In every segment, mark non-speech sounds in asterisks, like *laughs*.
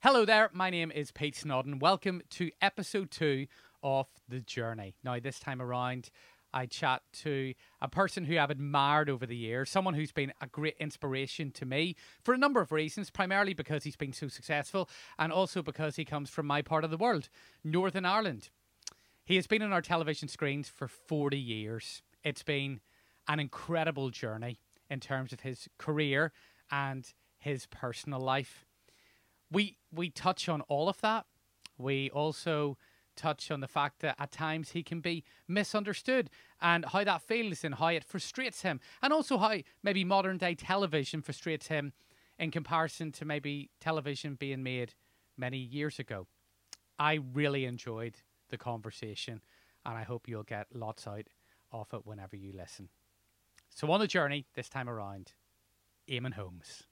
Hello there, my name is Pete Snodden. Welcome to episode two of The Journey. Now, this time around, I chat to a person who I've admired over the years, someone who's been a great inspiration to me for a number of reasons, primarily because he's been so successful and also because he comes from my part of the world, Northern Ireland. He has been on our television screens for 40 years. It's been an incredible journey in terms of his career and his personal life. We we touch on all of that. We also touch on the fact that at times he can be misunderstood and how that feels and how it frustrates him, and also how maybe modern day television frustrates him in comparison to maybe television being made many years ago. I really enjoyed the conversation, and I hope you'll get lots out of it whenever you listen. So, on the journey this time around, Eamonn Holmes.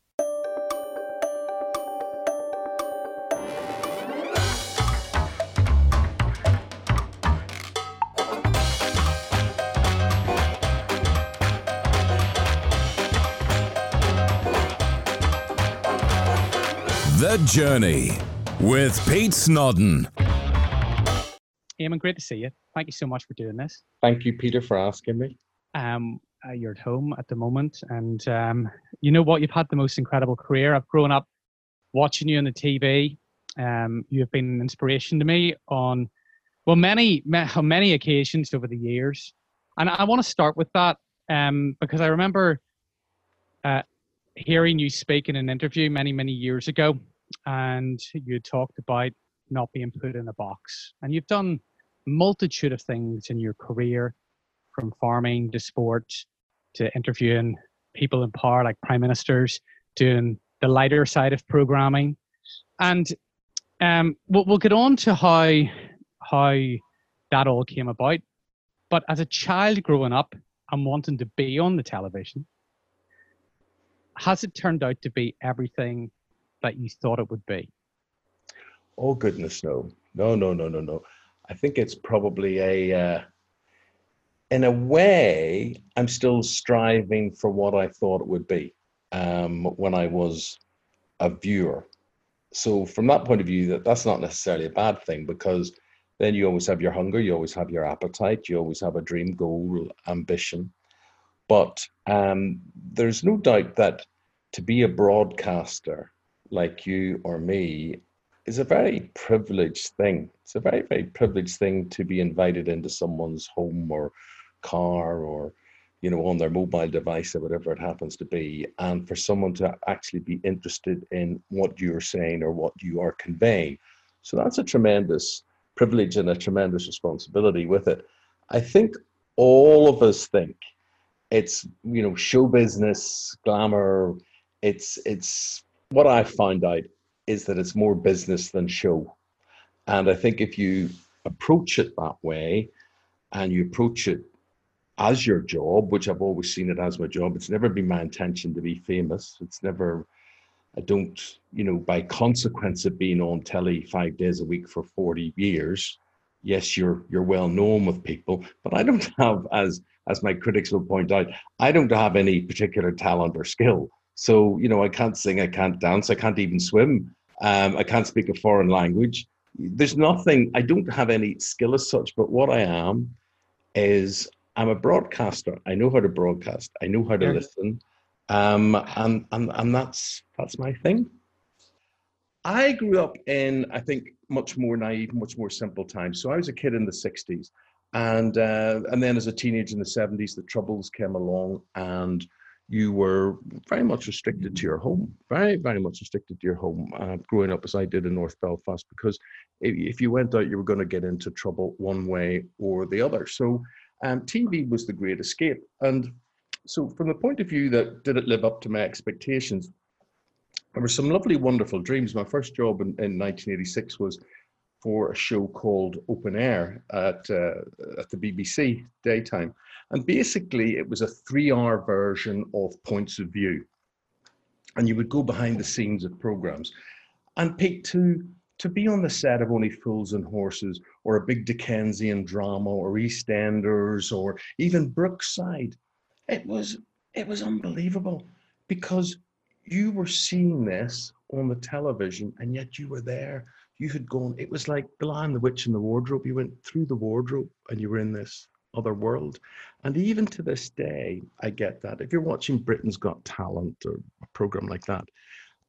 The Journey with Pete Snodden. Eamonn, great to see you. Thank you so much for doing this. Thank you, Peter, for asking me. Um, uh, you're at home at the moment, and um, you know what? You've had the most incredible career. I've grown up watching you on the TV. Um, you have been an inspiration to me on, well, many *laughs* on many occasions over the years, and I want to start with that um, because I remember uh, hearing you speak in an interview many many years ago, and you talked about not being put in a box, and you've done multitude of things in your career from farming to sport to interviewing people in power like prime ministers, doing the lighter side of programming, and um, we'll, we'll get on to how how that all came about. But as a child growing up and wanting to be on the television, has it turned out to be everything that you thought it would be? Oh goodness, no, no, no, no, no, no. I think it's probably a. Uh, in a way, I'm still striving for what I thought it would be um, when I was a viewer. So from that point of view, that that's not necessarily a bad thing because then you always have your hunger, you always have your appetite, you always have a dream, goal, ambition. But um, there's no doubt that to be a broadcaster like you or me is a very privileged thing. It's a very, very privileged thing to be invited into someone's home or car or you know on their mobile device or whatever it happens to be and for someone to actually be interested in what you're saying or what you are conveying so that's a tremendous privilege and a tremendous responsibility with it i think all of us think it's you know show business glamour it's it's what i found out is that it's more business than show and i think if you approach it that way and you approach it as your job, which I've always seen it as my job. It's never been my intention to be famous. It's never, I don't, you know, by consequence of being on telly five days a week for 40 years, yes, you're you're well known with people, but I don't *laughs* have, as as my critics will point out, I don't have any particular talent or skill. So, you know, I can't sing, I can't dance, I can't even swim, um, I can't speak a foreign language. There's nothing, I don't have any skill as such, but what I am is I'm a broadcaster. I know how to broadcast. I know how to listen, um, and and and that's that's my thing. I grew up in, I think, much more naive, much more simple times. So I was a kid in the '60s, and uh, and then as a teenager in the '70s, the troubles came along, and you were very much restricted to your home, very very much restricted to your home. Uh, growing up as I did in North Belfast, because if, if you went out, you were going to get into trouble one way or the other. So um, TV was the great escape. And so, from the point of view that did it live up to my expectations, there were some lovely, wonderful dreams. My first job in, in 1986 was for a show called Open Air at uh, at the BBC daytime, and basically it was a three-hour version of Points of View, and you would go behind the scenes of programs, and pick two to be on the set of Only Fools and Horses or a big Dickensian drama or EastEnders or even Brookside, it was it was unbelievable because you were seeing this on the television, and yet you were there. You had gone, it was like The Lion, the Witch, and the Wardrobe. You went through the wardrobe and you were in this other world. And even to this day, I get that. If you're watching Britain's Got Talent or a program like that,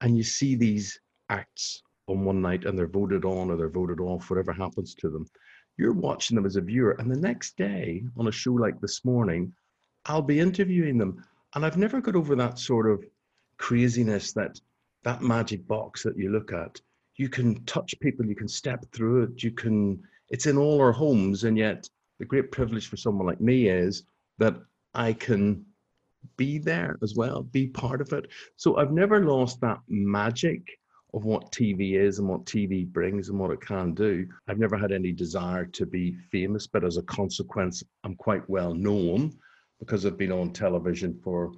and you see these acts on one night and they're voted on or they're voted off, whatever happens to them, you're watching them as a viewer. And the next day on a show like this morning, I'll be interviewing them. And I've never got over that sort of craziness that that magic box that you look at. You can touch people, you can step through it, you can, it's in all our homes. And yet, the great privilege for someone like me is that I can be there as well, be part of it. So I've never lost that magic of what TV is and what TV brings and what it can do. I've never had any desire to be famous, but as a consequence, I'm quite well known because I've been on television for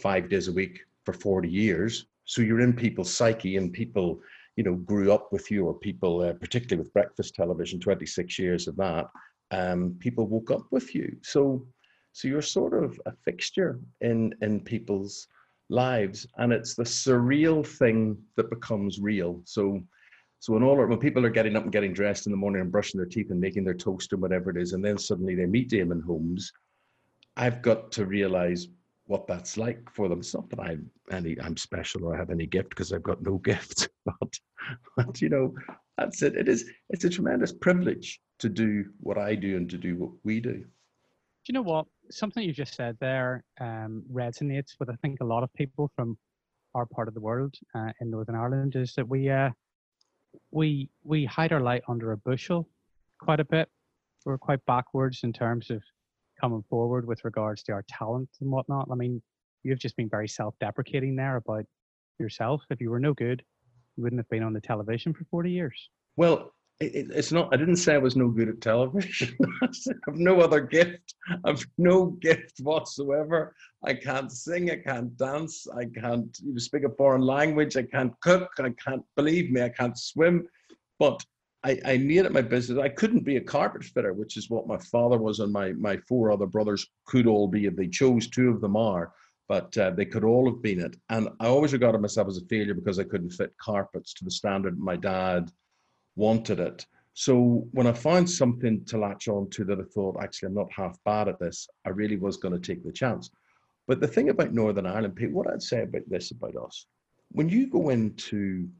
five days a week for 40 years. So you're in people's psyche and people, you know, grew up with you or people, uh, particularly with breakfast television, 26 years of that, um, people woke up with you. So, so you're sort of a fixture in, in people's lives and it's the surreal thing that becomes real so so when all when people are getting up and getting dressed in the morning and brushing their teeth and making their toast and whatever it is and then suddenly they meet Eamonn Holmes I've got to realize what that's like for them it's not that I'm any I'm special or I have any gift because I've got no *laughs* gift but but you know that's it it is it's a tremendous privilege to do what I do and to do what we do do you know what? Something you just said there um, resonates with I think a lot of people from our part of the world uh, in Northern Ireland is that we uh, we we hide our light under a bushel quite a bit. We're quite backwards in terms of coming forward with regards to our talent and whatnot. I mean, you've just been very self-deprecating there about yourself. If you were no good, you wouldn't have been on the television for 40 years. Well, it, it's not. I didn't say I was no good at television. *laughs* I've no other gift. I've no gift whatsoever. I can't sing. I can't dance. I can't speak a foreign language. I can't cook. I can't believe me. I can't swim. But I, I made it my business. I couldn't be a carpet fitter, which is what my father was, and my my four other brothers could all be if they chose. Two of them are but uh, they could all have been it. And I always regarded myself as a failure because I couldn't fit carpets to the standard my dad wanted it. So when I found something to latch on to that I thought, actually, I'm not half bad at this, I really was going to take the chance. But the thing about Northern Ireland, Pete, what I'd say about this about us, when you go into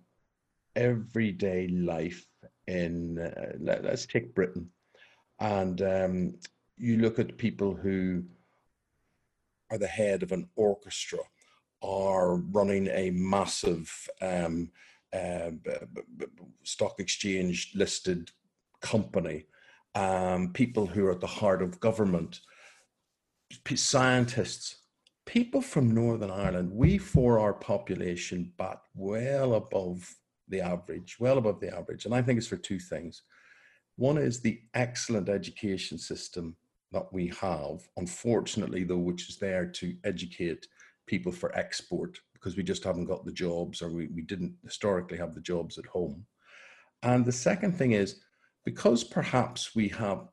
everyday life in, uh, let, us take Britain, and um, you look at people who are the head of an orchestra, are running a massive um, uh, stock exchange listed company, um, people who are at the heart of government, scientists, people from Northern Ireland, we for our population, but well above the average, well above the average. And I think it's for two things. One is the excellent education system that we have, unfortunately, though, which is there to educate people for export because we just haven't got the jobs or we, we didn't historically have the jobs at home. And the second thing is because perhaps we have,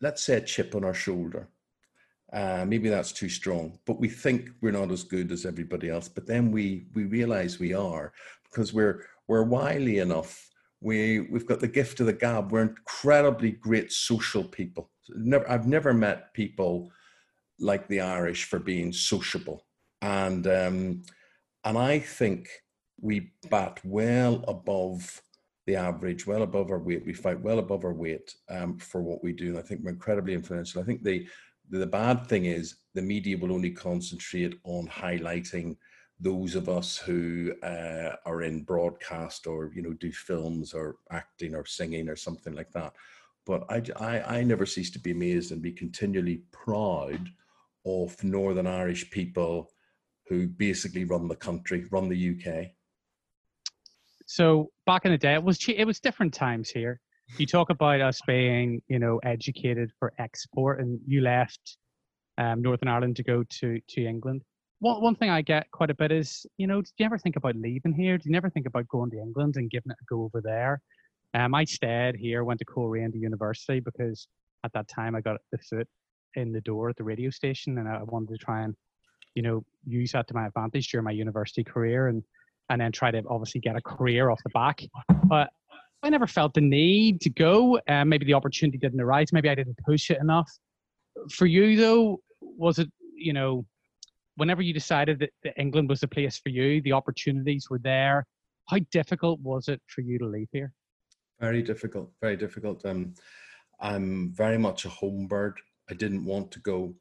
let's say, a chip on our shoulder. Uh, maybe that's too strong, but we think we're not as good as everybody else. But then we we realize we are because we're we're wily enough. We we've got the gift of the gab. We're incredibly great social people. Never, I've never met people like the Irish for being sociable and um, and I think we bat well above the average, well above our weight. We fight well above our weight um, for what we do, and I think we're incredibly influential. I think the the bad thing is the media will only concentrate on highlighting those of us who uh, are in broadcast or you know do films or acting or singing or something like that. But I, I, I never cease to be amazed and be continually proud of Northern Irish people who basically run the country, run the UK. So back in the day, it was it was different times here. You talk about us being, you know, educated for export, and you left um, Northern Ireland to go to to England. One one thing I get quite a bit is, you know, did you ever think about leaving here? Did you never think about going to England and giving it a go over there? Um, I stayed here, went to Coleraine University because at that time I got the foot in the door at the radio station, and I wanted to try and you know, use that to my advantage during my university career. And and then try to obviously get a career off the back. But I never felt the need to go. Um, maybe the opportunity didn't arise. Maybe I didn't push it enough. For you, though, was it, you know, whenever you decided that, that England was the place for you, the opportunities were there. How difficult was it for you to leave here? Very difficult, very difficult. Um, I'm very much a home bird. I didn't want to go,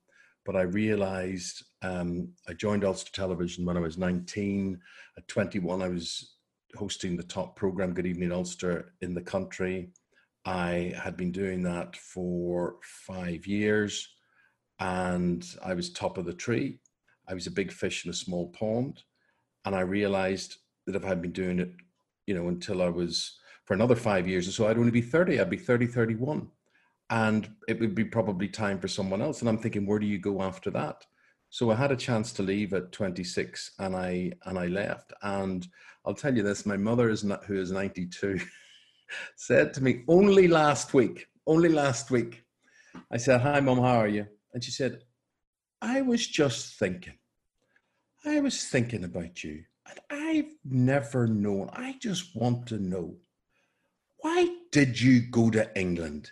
but I realized um, I joined Ulster Television when I was 19. At 21, I was hosting the top program, Good Evening Ulster, in the country. I had been doing that for five years and I was top of the tree. I was a big fish in a small pond. And I realized that if I'd been doing it, you know, until I was for another five years or so, I'd only be 30, I'd be 30, 31. And it would be probably time for someone else. And I'm thinking, where do you go after that? So I had a chance to leave at 26 and I and I left. And I'll tell you this, my mother is not who is 92 *laughs* said to me only last week, only last week. I said, Hi mom, how are you? And she said, I was just thinking. I was thinking about you. And I've never known. I just want to know why did you go to England?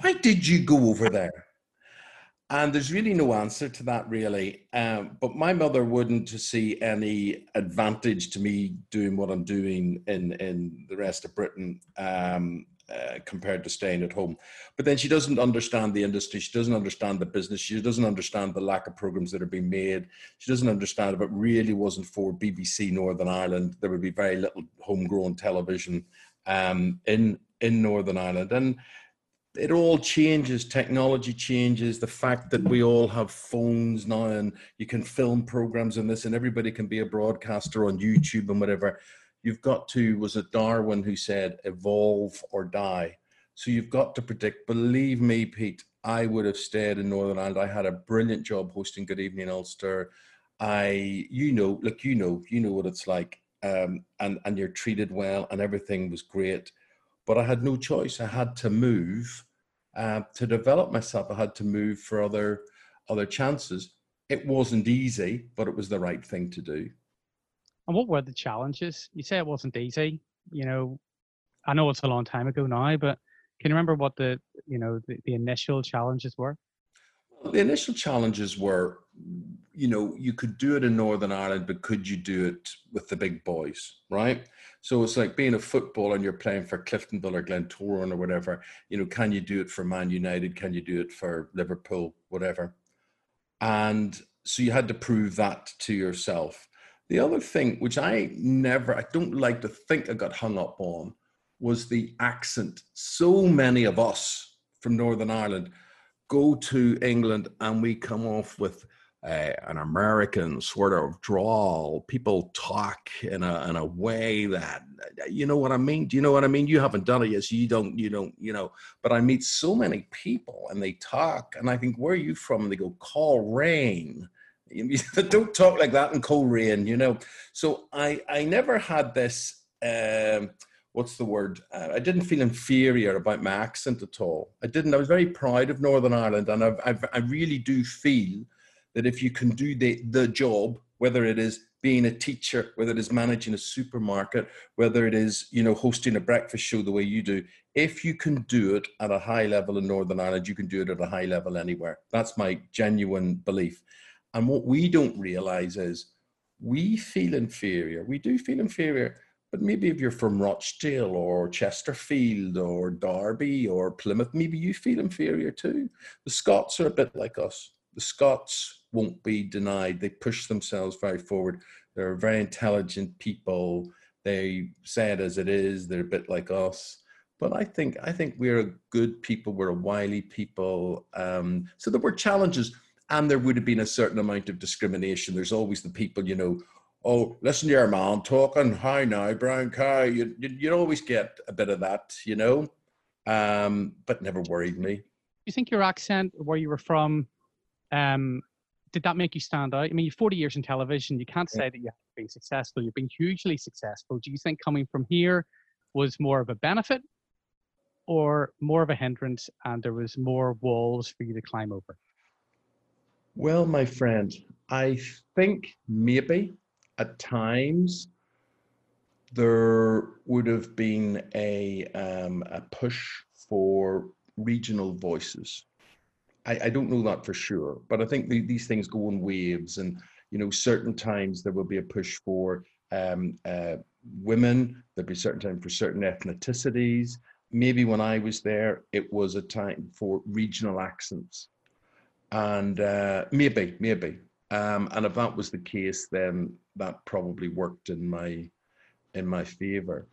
Why did you go over there? And there's really no answer to that, really. Um, but my mother wouldn't see any advantage to me doing what I'm doing in in the rest of Britain. Um, uh, compared to staying at home. But then she doesn't understand the industry. She doesn't understand the business. She doesn't understand the lack of programs that are being made. She doesn't understand if it really wasn't for BBC Northern Ireland, there would be very little homegrown television um, in in Northern Ireland. And it all changes. Technology changes. The fact that we all have phones now and you can film programs and this, and everybody can be a broadcaster on YouTube and whatever you've got to, was it Darwin who said, evolve or die? So you've got to predict. Believe me, Pete, I would have stayed in Northern Ireland. I had a brilliant job hosting Good Evening Ulster. I, you know, look, you know, you know what it's like, um, and and you're treated well, and everything was great. But I had no choice. I had to move uh, to develop myself. I had to move for other other chances. It wasn't easy, but it was the right thing to do. And what were the challenges? You say it wasn't easy. You know, I know it's a long time ago now, but can you remember what the you know the, the initial challenges were? Well, the initial challenges were, you know, you could do it in Northern Ireland, but could you do it with the big boys, right? So it's like being a footballer and you're playing for Cliftonville or Glentoran or whatever. You know, can you do it for Man United? Can you do it for Liverpool? Whatever. And so you had to prove that to yourself. The other thing, which I never, I don't like to think I got hung up on, was the accent. So many of us from Northern Ireland go to England and we come off with uh, an American sort of drawl. People talk in a in a way that you know what I mean. Do you know what I mean? You haven't done it yet, so you don't. You don't. You know. But I meet so many people and they talk, and I think, "Where are you from?" And they go, "Coleraine." *laughs* don't talk like that in Coleraine, you know. So I I never had this. Um, what's the word? Uh, I didn't feel inferior about my accent at all. I didn't. I was very proud of Northern Ireland, and I've, I've, i really do feel that if you can do the the job, whether it is being a teacher, whether it is managing a supermarket, whether it is you know hosting a breakfast show the way you do, if you can do it at a high level in Northern Ireland, you can do it at a high level anywhere. That's my genuine belief. And what we don't realize is we feel inferior. We do feel inferior. But maybe if you're from Rochdale or Chesterfield or Derby or Plymouth, maybe you feel inferior too. The Scots are a bit like us. The Scots won't be denied. They push themselves very forward. They're very intelligent people. They say it as it is. They're a bit like us. But I think I think we're a good people. We're a wily people. Um, so there were challenges and there would have been a certain amount of discrimination. There's always the people, you know, oh, listen to your man talking, hi now, brown cow. You, you, would always get a bit of that, you know, um, but never worried me. Do you think your accent, where you were from, um, did that make you stand out? I mean, you're 40 years in television. You can't say that you have been successful. You've been hugely successful. Do you think coming from here was more of a benefit or more of a hindrance and there was more walls for you to climb over? Well, my friend, I think maybe at times there would have been a um, a push for regional voices. I, I, don't know that for sure, but I think the, these things go in waves, and you know, certain times there will be a push for um, uh, women. There'll be certain time for certain ethnicities. Maybe when I was there, it was a time for regional accents, and uh, maybe, maybe. Um, and if that was the case, then that probably worked in my in my favor.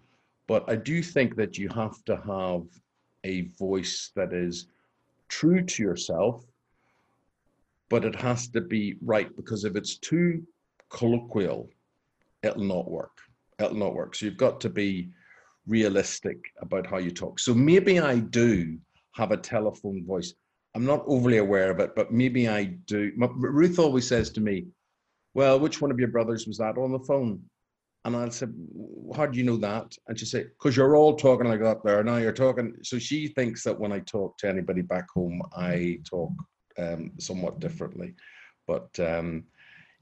But I do think that you have to have a voice that is true to yourself, but it has to be right because if it's too colloquial, it'll not work. It'll not work. So you've got to be realistic about how you talk. So maybe I do have a telephone voice. I'm not overly aware of it, but maybe I do. Ruth always says to me, Well, which one of your brothers was that on the phone? And I said, How do you know that? And she said, Because you're all talking like that there. Now you're talking. So she thinks that when I talk to anybody back home, I talk um, somewhat differently. But um,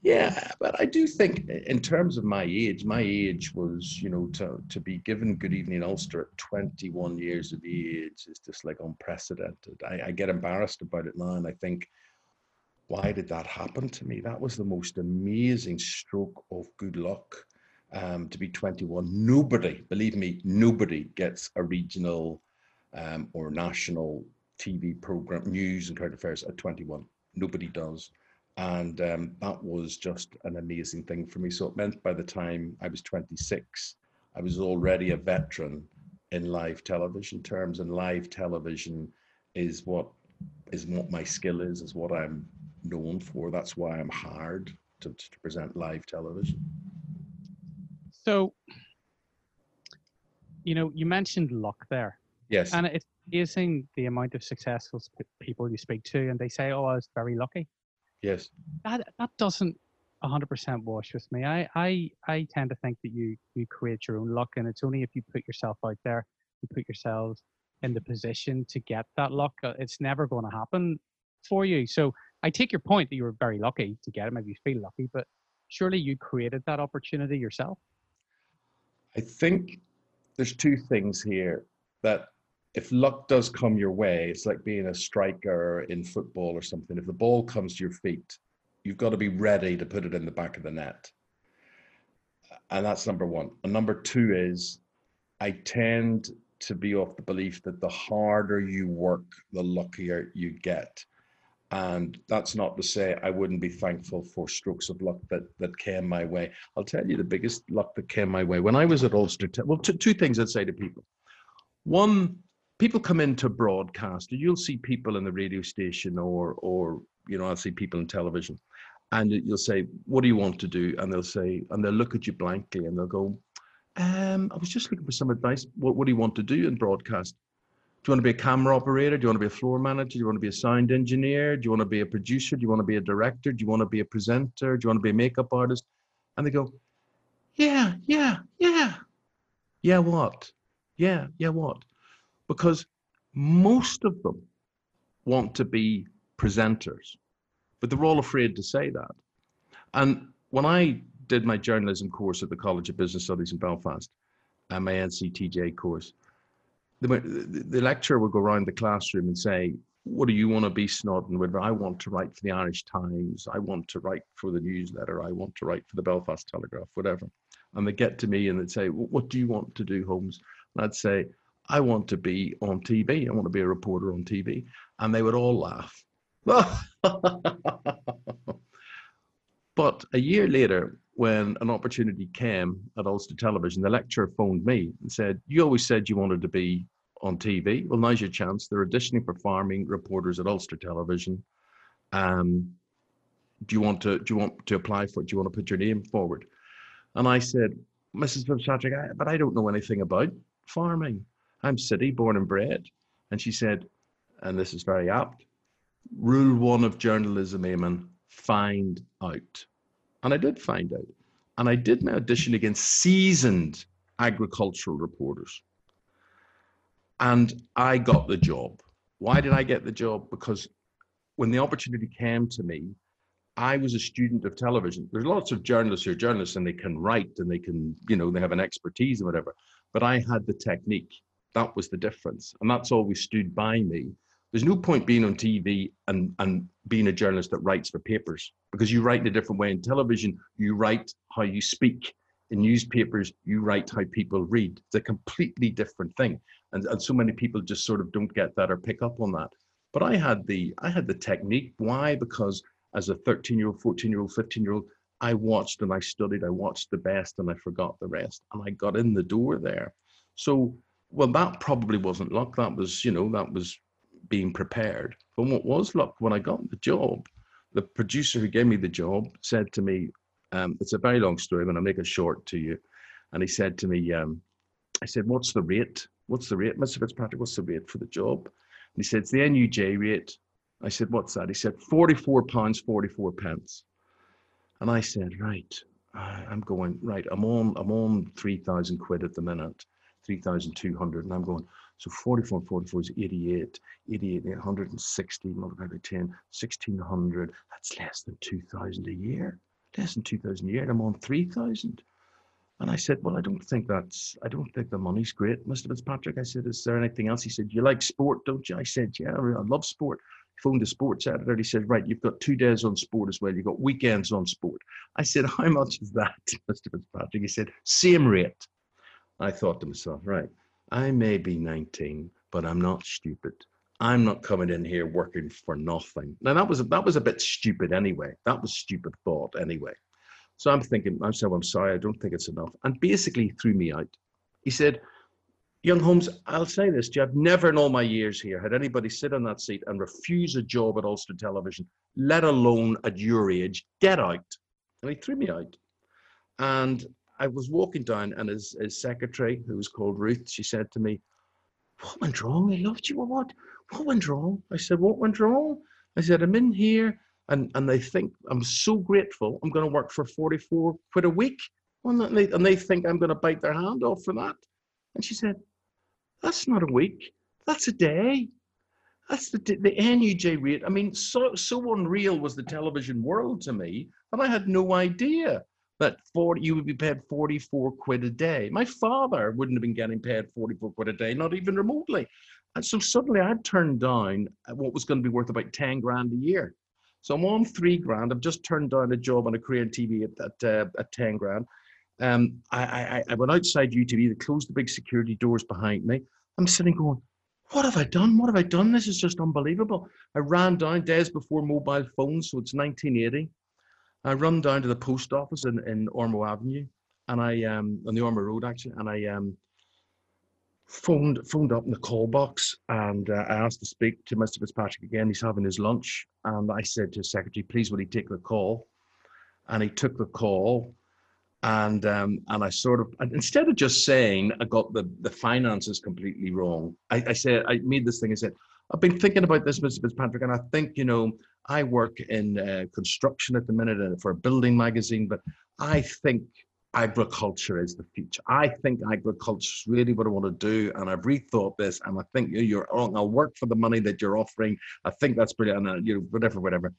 yeah, but I do think in terms of my age, my age was, you know, to, to be given Good Evening Ulster at 21 years of age is just like unprecedented. I, I get embarrassed about it now and I think, why did that happen to me? That was the most amazing stroke of good luck um, to be 21. Nobody, believe me, nobody gets a regional um, or national TV program, news and current affairs at 21. Nobody does. And um, that was just an amazing thing for me. So it meant by the time I was 26, I was already a veteran in live television terms. And live television is what is what my skill is, is what I'm known for. That's why I'm hired to, to present live television. So, you know, you mentioned luck there. Yes. And it's amazing the amount of successful people you speak to, and they say, "Oh, I was very lucky." Yes. That that doesn't 100% wash with me. I I I tend to think that you you create your own luck, and it's only if you put yourself out there, you put yourself in the position to get that luck. Uh, it's never going to happen for you. So I take your point that you were very lucky to get it. Maybe you feel lucky, but surely you created that opportunity yourself. I think there's two things here that if luck does come your way, it's like being a striker in football or something. If the ball comes to your feet, you've got to be ready to put it in the back of the net. And that's number one. And number two is I tend to be of the belief that the harder you work, the luckier you get. And that's not to say I wouldn't be thankful for strokes of luck that that came my way. I'll tell you the biggest luck that came my way when I was at Ulster. Well, two, two things I'd say to people. One, people come into broadcast, you'll see people in the radio station, or or you know, I'll see people in television, and you'll say, "What do you want to do?" And they'll say, and they'll look at you blankly, and they'll go, um, "I was just looking for some advice. What What do you want to do in broadcast?" Do you want to be a camera operator? Do you want to be a floor manager? Do you want to be a sound engineer? Do you want to be a producer? Do you want to be a director? Do you want to be a presenter? Do you want to be a makeup artist? And they go, Yeah, yeah, yeah. Yeah, what? Yeah, yeah, what? Because most of them want to be presenters, but they're all afraid to say that. And when I did my journalism course at the College of Business Studies in Belfast, and my NCTJ course, the, the lecturer would go around the classroom and say, what do you want to be Snodden with? I want to write for the Irish Times. I want to write for the newsletter. I want to write for the Belfast Telegraph, whatever. And they get to me and they'd say, what do you want to do, Holmes? And I'd say, I want to be on TV. I want to be a reporter on TV. And they would all laugh. *laughs* but a year later, when an opportunity came at Ulster Television, the lecturer phoned me and said, You always said you wanted to be on TV. Well, now's your chance. They're auditioning for farming reporters at Ulster Television. Um, do you want to do you want to apply for it? Do you want to put your name forward? And I said, Mrs. Fitzpatrick, but I don't know anything about farming. I'm city born and bred. And she said, and this is very apt, rule one of journalism, Eamonn, find out. And I did find out. And I did my audition against seasoned agricultural reporters. And I got the job. Why did I get the job? Because when the opportunity came to me, I was a student of television. There's lots of journalists who are journalists and they can write and they can, you know, they have an expertise and whatever. But I had the technique. That was the difference. And that's always stood by me. There's no point being on TV and, and being a journalist that writes for papers because you write in a different way. In television, you write how you speak. In newspapers, you write how people read. It's a completely different thing. And, and so many people just sort of don't get that or pick up on that. But I had the I had the technique. Why? Because as a 13 year old, 14 year old, 15 year old, I watched and I studied, I watched the best and I forgot the rest. And I got in the door there. So, well, that probably wasn't luck. That was, you know, that was being prepared. But what was luck when I got the job, the producer who gave me the job said to me, um, it's a very long story, but I'll make it short to you. And he said to me, um, I said, what's the rate? What's the rate, Mr. Fitzpatrick? What's the rate for the job? And he said, it's the NUJ rate I said, what's that? He said, 44 pounds, 44 pence. And I said, right, I'm going, right, I'm on, I'm on 3,000 quid at the minute, 3,200. And I'm going, so 44 44 is 88, 88, 860 multiplied by 10, 1600. That's less than 2,000 a year, less than 2,000 a year. And I'm on 3,000. And I said, well, I don't think that's, I don't think the money's great, Mr. Fitzpatrick. I said, is there anything else? He said, you like sport, don't you? I said, yeah, I love sport phoned the sports editor. He said, Right, you've got two days on sport as well. You've got weekends on sport. I said, How much is that, *laughs* Mr. Fitzpatrick? He said, Same rate. I thought to myself, Right, I may be 19, but I'm not stupid. I'm not coming in here working for nothing. Now that was that was a bit stupid anyway. That was stupid thought anyway. So I'm thinking, I'm I'm sorry, I don't think it's enough. And basically threw me out. He said, Young Holmes, I'll say this to you. I've never in all my years here had anybody sit on that seat and refuse a job at Ulster Television, let alone at your age. Get out. And he threw me out. And I was walking down, and his, his secretary, who was called Ruth, she said to me, What went wrong? I loved you. What? What went wrong? I said, What went wrong? I said, I'm in here, and, and they think I'm so grateful. I'm going to work for 44 quid a week. And they, and they think I'm going to bite their hand off for that. And she said, that's not a week. That's a day. That's the the NUJ rate. I mean, so so unreal was the television world to me and I had no idea that 40 you would be paid 44 quid a day. My father wouldn't have been getting paid 44 quid a day, not even remotely. And so suddenly I'd turned down what was going to be worth about 10 grand a year. So I'm on three grand. I've just turned down a job on a Korean TV at, at, uh, at 10 grand. Um, I, I, I went outside UTV, they closed the big security doors behind me. I'm sitting going, what have I done? What have I done? This is just unbelievable. I ran down days before mobile phones, so it's 1980. I run down to the post office in, in Ormeau Avenue, and I um on the Ormeau Road actually, and I um phoned phoned up in the call box, and uh, I asked to speak to Mr. Fitzpatrick again. He's having his lunch, and I said to his secretary, "Please, will he take the call?" And he took the call, and um, and I sort of instead of just saying I got the the finances completely wrong, I, I said I made this thing. I said I've been thinking about this, Mr. Fitzpatrick, and I think you know I work in uh, construction at the minute uh, for a building magazine, but I think agriculture is the future. I think agriculture is really what I want to do, and I've rethought this, and I think you're wrong. I'll work for the money that you're offering. I think that's brilliant, and uh, you know whatever, whatever.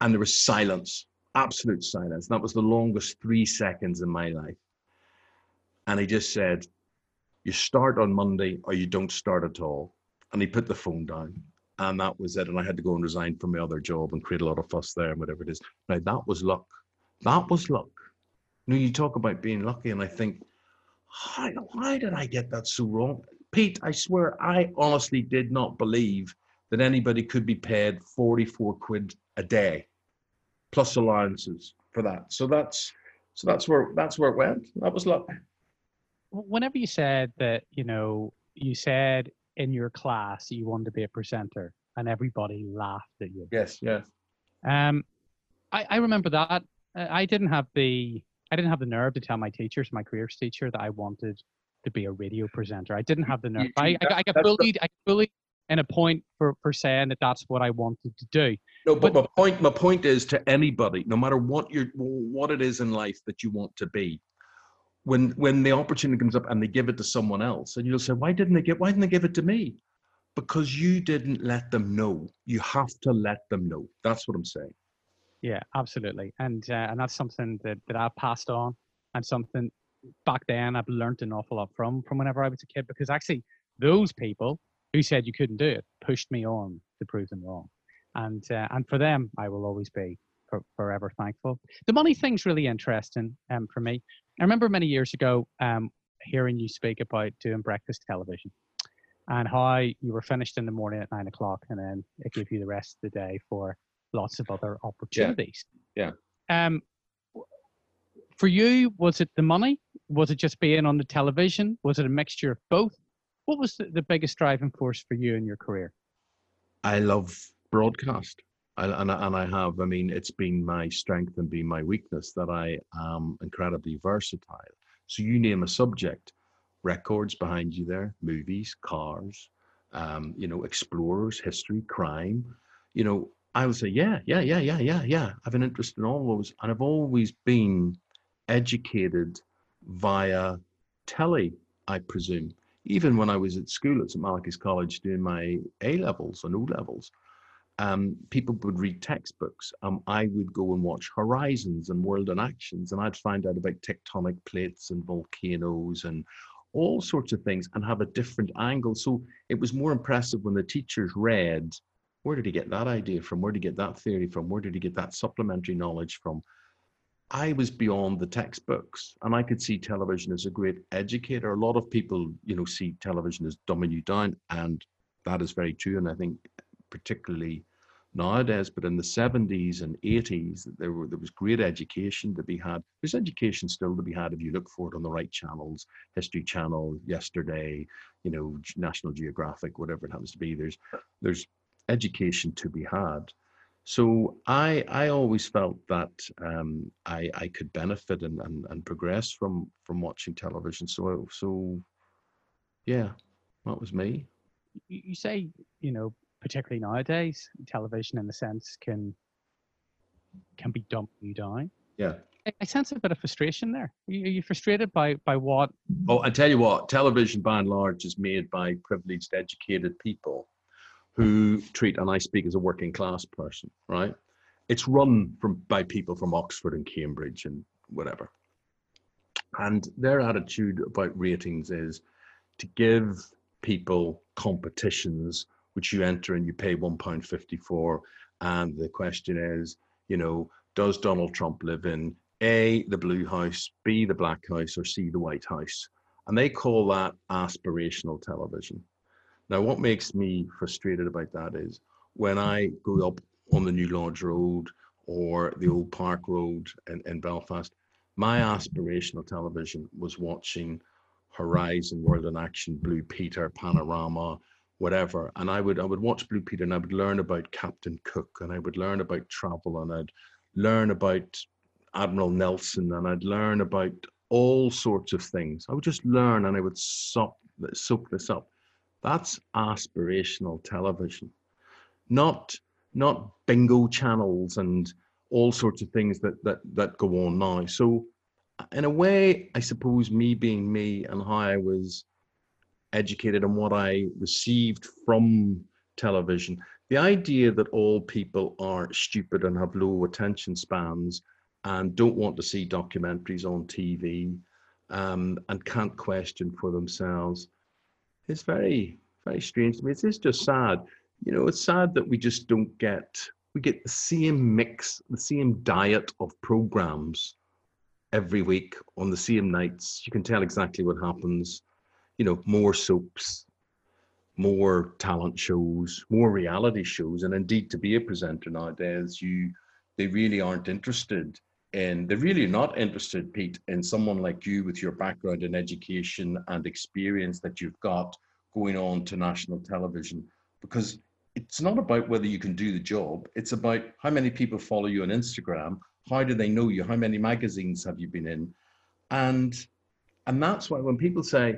And there was silence absolute silence. That was the longest three seconds in my life. And he just said, You start on Monday or you don't start at all. And he put the phone down. And that was it. And I had to go and resign from my other job and create a lot of fuss there and whatever it is. Now, that was luck. That was luck. You you talk about being lucky, and I think, why, why did I get that so wrong? Pete, I swear, I honestly did not believe that anybody could be paid 44 quid a day plus allowances for that. So that's so that's where that's where it went. That was luck. Whenever you said that, you know, you said in your class you wanted to be a presenter, and everybody laughed at you. Yes, yes. Um, I, I remember that. I didn't have the I didn't have the nerve to tell my teachers, my careers teacher, that I wanted to be a radio presenter. I didn't have the nerve. I, I, I got bullied. I bullied and a point for, for saying that that's what I wanted to do. No, but, but my point my point is to anybody, no matter what you what it is in life that you want to be, when when the opportunity comes up and they give it to someone else, and you'll say, why didn't they get why didn't they give it to me? Because you didn't let them know. You have to let them know. That's what I'm saying. Yeah, absolutely, and uh, and that's something that that I've passed on, and something back then I've learned an awful lot from from whenever I was a kid because actually those people who said you couldn't do it pushed me on to prove them wrong, and uh, and for them I will always be for, forever thankful. The money thing's really interesting um, for me. I remember many years ago um, hearing you speak about doing breakfast television and how you were finished in the morning at nine o'clock and then it gave you the rest of the day for lots of other opportunities. Yeah. Um, for you, was it the money? Was it just being on the television? Was it a mixture of both? What was the, the biggest driving force for you in your career? I love broadcast. And, I, and I have, I mean, it's been my strength and been my weakness that I am incredibly versatile. So you name a subject, records behind you there, movies, cars, um, you know, explorers, history, crime. You know, I would say, yeah, yeah, yeah, yeah, yeah, yeah. I have an interest in all those. And I've always been educated via telly, I presume. Even when I was at school at St. Malachy's College doing my A levels and O levels, um, people would read textbooks. Um, I would go and watch Horizons and World in Actions, and I'd find out about tectonic plates and volcanoes and all sorts of things and have a different angle. So it was more impressive when the teachers read, where did he get that idea from? Where did he get that theory from? Where did he get that supplementary knowledge from? I was beyond the textbooks and I could see television as a great educator. A lot of people, you know, see television as dumbing you down, and that is very true. And I think particularly nowadays, but in the 70s and 80s, there were there was great education to be had. There's education still to be had if you look for it on the right channels, History Channel, Yesterday, you know, National Geographic, whatever it happens to be. There's there's education to be had. So I I always felt that um, I I could benefit and, and and progress from from watching television. So so yeah, that was me. You, you say you know particularly nowadays, television in the sense can can be dumping you down. Yeah. I, sense a bit of frustration there. Are you, are you frustrated by by what? Oh, I tell you what, television by and large is made by privileged, educated people who treat, and I speak as a working class person, right? It's run from by people from Oxford and Cambridge and whatever. And their attitude about ratings is to give people competitions which you enter and you pay one pound fifty four. And the question is, you know, does Donald Trump live in A, the blue house, B, the black house, or C, the white house? And they call that aspirational television. Now, what makes me frustrated about that is when I grew up on the New Lodge Road or the Old Park Road in, in Belfast, my aspirational television was watching Horizon, World in Action, Blue Peter, Panorama, whatever. And I would I would watch Blue Peter and I would learn about Captain Cook and I would learn about travel and I'd learn about Admiral Nelson and I'd learn about all sorts of things. I would just learn and I would soak, soak this up. That's aspirational television, not not bingo channels and all sorts of things that that that go on now. So, in a way, I suppose me being me and how I was educated on what I received from television. The idea that all people are stupid and have low attention spans and don't want to see documentaries on TV um, and can't question for themselves is very, very strange to me. It's, just sad. You know, it's sad that we just don't get, we get the same mix, the same diet of programs every week on the same nights. You can tell exactly what happens you know, more soaps, more talent shows, more reality shows, and indeed to be a presenter nowadays, you they really aren't interested. In they're really not interested, Pete, in someone like you with your background in education and experience that you've got going on to national television. Because it's not about whether you can do the job. It's about how many people follow you on instagram. How do they know you? How many magazines have you been in? And and that's why when people say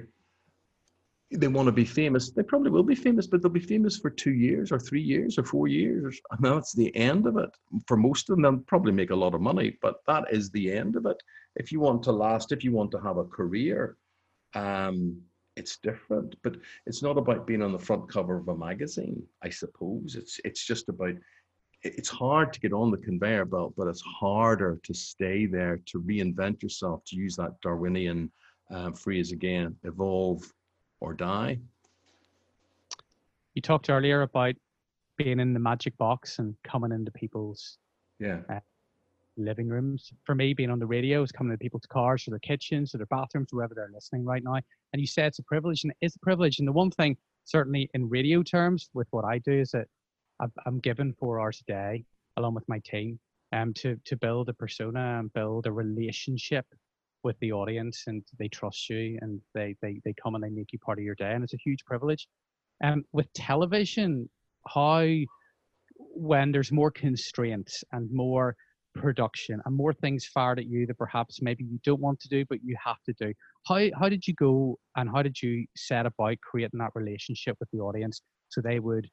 they want to be famous, they probably will be famous, but they'll be famous for two years or three years or four years. And that's the end of it. For most of them, they'll probably make a lot of money, but that is the end of it. If you want to last, if you want to have a career, um, it's different. But it's not about being on the front cover of a magazine, I suppose. It's it's just about it's hard to get on the conveyor belt, but it's harder to stay there, to reinvent yourself, to use that Darwinian uh, phrase again, evolve or die. You talked earlier about being in the magic box and coming into people's yeah living rooms. For me, being on the radio is coming into people's cars, or their kitchens, or their bathrooms, wherever they're listening right now. And you say it's a privilege, and it's a privilege. And the one thing, certainly in radio terms, with what I do, is that I'm given four hours a day along with my team um, to to build a persona and build a relationship with the audience, and they trust you, and they they they come and they make you part of your day, and it's a huge privilege. Um, with television, how when there's more constraints and more production and more things fired at you that perhaps maybe you don't want to do but you have to do how how did you go and how did you set about creating that relationship with the audience so they would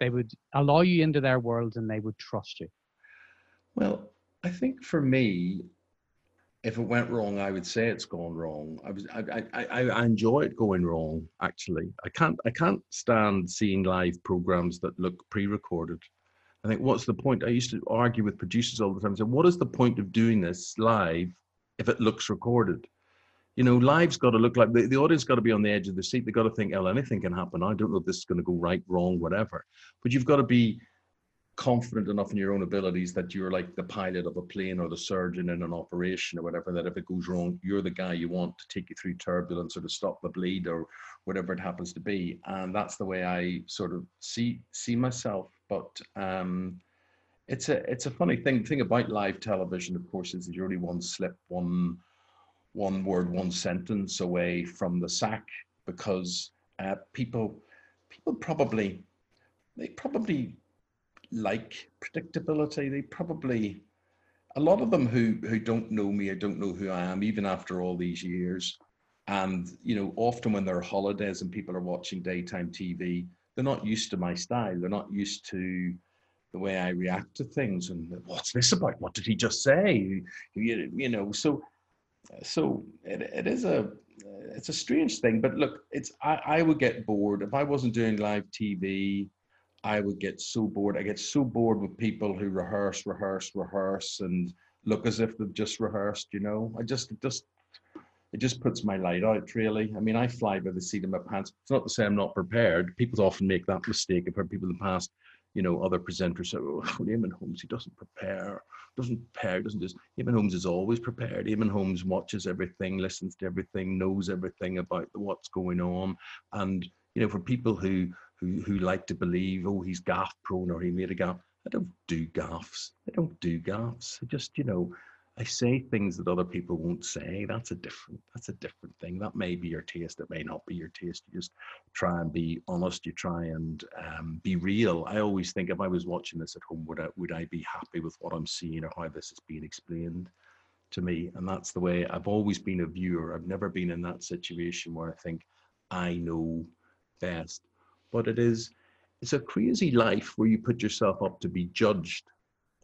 they would allow you into their world and they would trust you well i think for me if it went wrong i would say it's gone wrong i was i i, I enjoy it going wrong actually i can't i can't stand seeing live programs that look pre-recorded I think what's the point? I used to argue with producers all the time. Say, what is the point of doing this live if it looks recorded? You know, live's got to look like the, the audience got to be on the edge of the seat. They've got to think, oh, anything can happen. I don't know if this is going to go right, wrong, whatever. But you've got to be confident enough in your own abilities that you're like the pilot of a plane or the surgeon in an operation or whatever, that if it goes wrong, you're the guy you want to take you through turbulence or to stop the bleed or whatever it happens to be. And that's the way I sort of see see myself. But um, it's a it's a funny thing. the thing about live television, of course, is that you're only one slip, one one word, one sentence away from the sack because uh, people people probably they probably like predictability. They probably a lot of them who who don't know me or don't know who I am, even after all these years, and you know, often when there are holidays and people are watching daytime TV, they're not used to my style. They're not used to the way I react to things. And what's this about? What did he just say? You, you know, so so it, it is a it's a strange thing. But look, it's I, I would get bored if I wasn't doing live TV. I would get so bored. I get so bored with people who rehearse, rehearse, rehearse, and look as if they've just rehearsed. You know, I just just it just puts my light out really. I mean, I fly by the seat of my pants. It's not to say I'm not prepared. People often make that mistake. I've heard people in the past, you know, other presenters say, "Oh, *laughs* Eamonn Holmes, he doesn't prepare, doesn't prepare, doesn't just." Eamonn Holmes is always prepared. Eamonn Holmes watches everything, listens to everything, knows everything about what's going on, and you know, for people who who who like to believe, oh, he's gaff prone or he made a gaff. I don't do gaffs. I don't do gaffs. I just, you know, I say things that other people won't say. That's a different. That's a different thing. That may be your taste. It may not be your taste. You just try and be honest. You try and um, be real. I always think if I was watching this at home, would I would I be happy with what I'm seeing or how this is being explained to me? And that's the way I've always been a viewer. I've never been in that situation where I think I know best but it is it's a crazy life where you put yourself up to be judged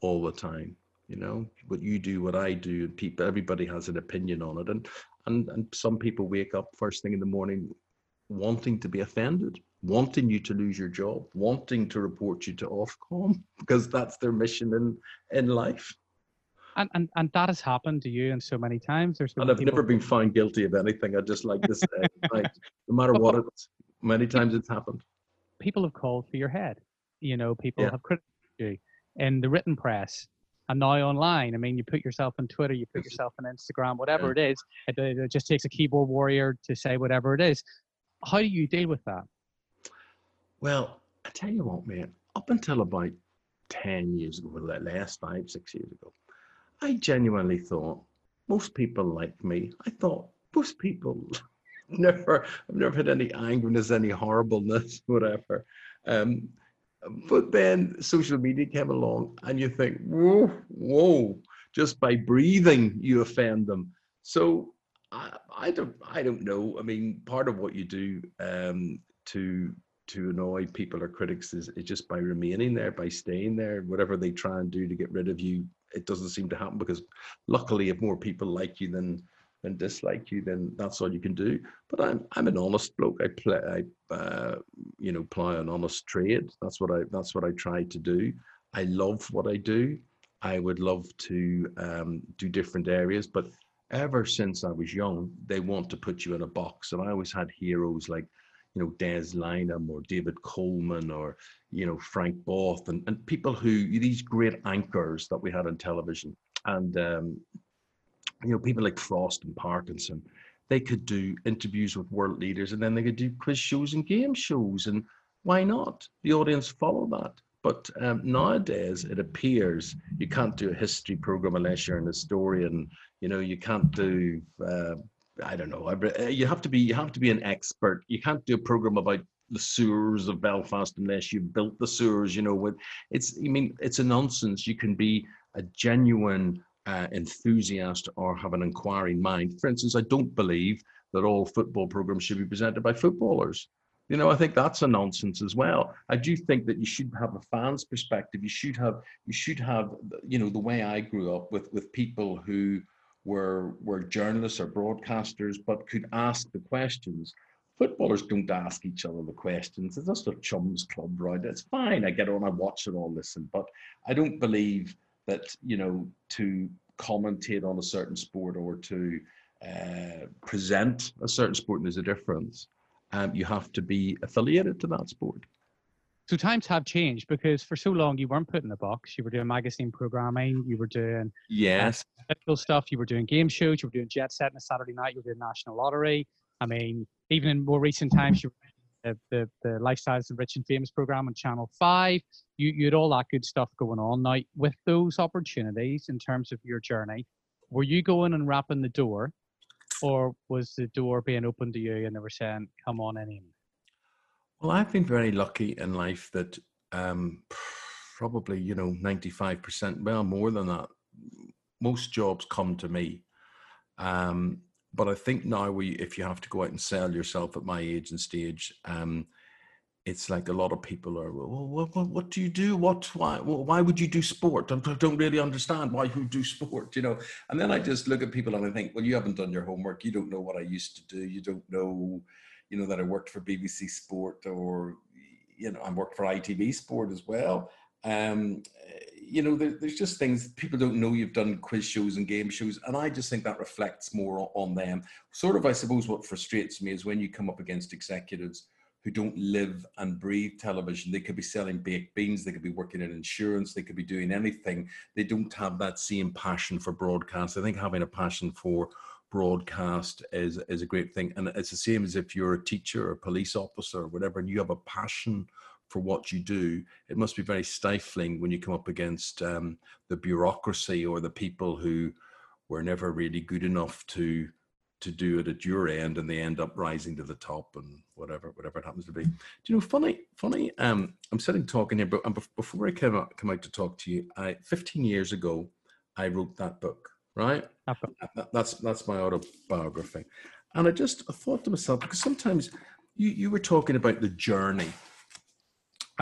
all the time you know? What you do what i do and people everybody has an opinion on it and and and some people wake up first thing in the morning wanting to be offended wanting you to lose your job wanting to report you to ofcom *laughs* because that's their mission in in life. And, and and that has happened to you and so many times. There's and i've people... never been found guilty of anything i just like to say like no matter *laughs* what it's many times it's happened people have called for your head. You know, people yeah. have criticized you in the written press and now online. I mean, you put yourself on Twitter, you put yourself on Instagram, whatever yeah. it is. It, it, just takes a keyboard warrior to say whatever it is. How do you deal with that? Well, I tell you what, man. Up until about ten years ago, last five, six years ago, I genuinely thought most people like me. I thought most people never, I've never had any angerness, any horribleness, *laughs* whatever. Um, but then social media came along, and you think, whoa, whoa! Just by breathing, you offend them. So I, I don't, I don't know. I mean, part of what you do um, to to annoy people or critics is, is just by remaining there, by staying there. Whatever they try and do to get rid of you, it doesn't seem to happen because luckily, if more people like you than and dislike you, then that's all you can do. But I'm I'm an honest bloke. I play I uh, you know ply an honest trade. That's what I that's what I try to do. I love what I do. I would love to um, do different areas, but ever since I was young, they want to put you in a box. And I always had heroes like, you know, Des Lynam or David Coleman or, you know, Frank Bough and, and people who, these great anchors that we had on television. And, um, you know, people like Frost and Parkinson, they could do interviews with world leaders and then they could do quiz shows and game shows. And why not? The audience follow that. But um, nowadays, it appears you can't do a history program unless you're an historian. You know, you can't do. Uh, I don't know. Uh, you have to be. You have to be an expert. You can't do a program about the sewers of Belfast unless you built the sewers. You know, with it's. I mean, it's a nonsense. You can be a genuine uh, enthusiast or have an inquiring mind. For instance, I don't believe that all football programs should be presented by footballers. You know, I think that's a nonsense as well. I do think that you should have a fan's perspective. You should have, you should have, you know, the way I grew up with with people who were were journalists or broadcasters, but could ask the questions. Footballers don't ask each other the questions. It's just a chums club, right? It's fine. I get on, I watch it all, listen, but I don't believe that you know to commentate on a certain sport or to uh, present a certain sport, and there's a difference um, you have to be affiliated to that sport. So times have changed because for so long you weren't put in a box. You were doing magazine programming, you were doing yes uh, stuff, you were doing game shows, you were doing Jet Set on a Saturday night, you were doing National Lottery. I mean, even in more recent times, you were the, the, Lifestyles of Rich and Famous program on Channel 5. You, you had all that good stuff going on. Now, with those opportunities in terms of your journey, were you going and rapping the door or was the door being open to you and they were saying, "Come on in"? Well, I've been very lucky in life that um, probably you know ninety five percent, well more than that. Most jobs come to me, um, but I think now we, if you have to go out and sell yourself at my age and stage, um, it's like a lot of people are well, what, what, what do you do? What why why would you do sport? I don't really understand why you do sport you know? And then I just look at people and I think well you haven't done your homework. You don't know what I used to do. You don't know you know that I worked for BBC Sport or you know I worked for ITV Sport as well um you know there, there's just things people don't know you've done quiz shows and game shows and I just think that reflects more on them sort of I suppose what frustrates me is when you come up against executives who don't live and breathe television. They could be selling baked beans, they could be working in insurance, they could be doing anything. They don't have that same passion for broadcast. I think having a passion for broadcast is is a great thing. And it's the same as if you're a teacher or a police officer or whatever, and you have a passion for what you do. It must be very stifling when you come up against um, the bureaucracy or the people who were never really good enough to to do it at your end and they end up rising to the top and whatever whatever it happens to be. Do you know funny funny um i'm sitting talking here but before i came out come out to talk to you i 15 years ago i wrote that book right? That's that's my autobiography. And i just I thought to myself because sometimes you you were talking about the journey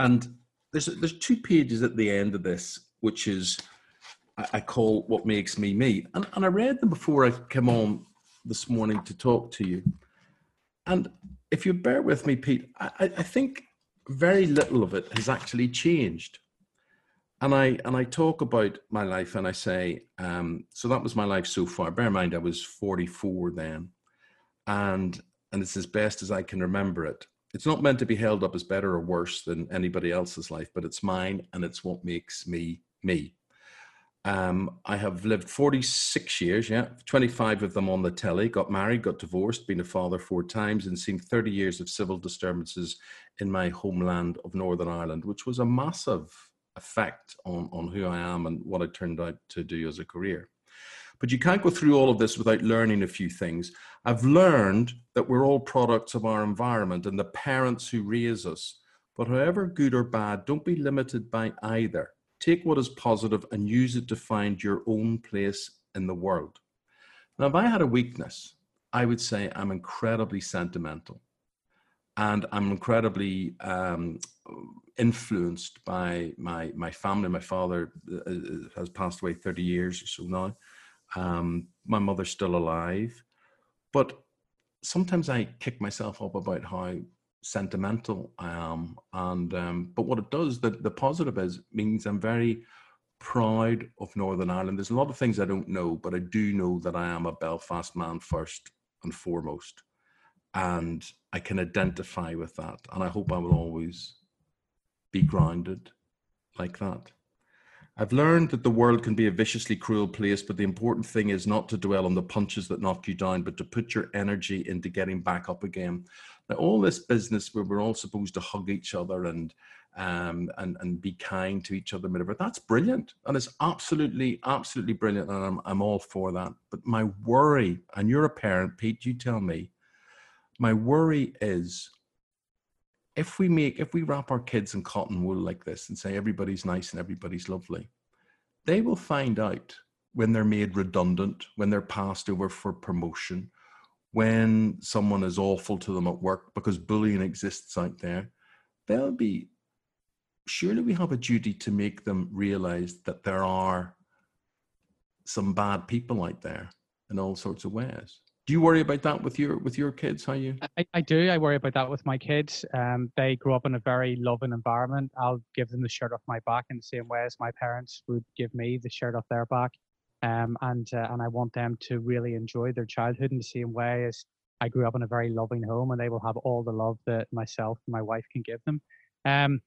and there's there's two pages at the end of this which is I, call what makes me me and, and i read them before i came on this morning to talk to you. And if you bear with me, Pete, I, I think very little of it has actually changed. And I and I talk about my life and I say, um, so that was my life so far. Bear in mind I was 44 then. And and it's as best as I can remember it. It's not meant to be held up as better or worse than anybody else's life, but it's mine and it's what makes me me. Um, I have lived 46 years, yeah, 25 of them on the telly, got married, got divorced, been a father four times, and seen 30 years of civil disturbances in my homeland of Northern Ireland, which was a massive effect on, on who I am and what I turned out to do as a career. But you can't go through all of this without learning a few things. I've learned that we're all products of our environment and the parents who raise us. But however good or bad, don't be limited by either Take what is positive and use it to find your own place in the world. Now, if I had a weakness, I would say I'm incredibly sentimental and I'm incredibly um, influenced by my my family. My father uh, uh, has passed away 30 years or so now. Um, my mother's still alive, but sometimes I kick myself up about how sentimental I am, and um, but what it does, the the positive is means I'm very proud of Northern Ireland. There's a lot of things I don't know, but I do know that I am a Belfast man first and foremost, and I can identify with that, and I hope I will always be grounded like that. I've learned that the world can be a viciously cruel place, but the important thing is not to dwell on the punches that knock you down, but to put your energy into getting back up again. Now, all this business where we're all supposed to hug each other and um, and and be kind to each other, whatever, that's brilliant, and it's absolutely, absolutely brilliant, and I'm I'm all for that. But my worry, and you're a parent, Pete, you tell me, my worry is if we make if we wrap our kids in cotton wool like this and say everybody's nice and everybody's lovely they will find out when they're made redundant when they're passed over for promotion when someone is awful to them at work because bullying exists out there they'll be surely we have a duty to make them realize that there are some bad people out there in all sorts of ways do you worry about that with your with your kids how you? I, I do i worry about that with my kids. Um, they grew up in a very loving environment. I'll give them the shirt off my back in the same way as my parents would give me the shirt off their back. Um, and uh, and i want them to really enjoy their childhood in the same way as i grew up in a very loving home and they will have all the love that myself and my wife can give them. Um,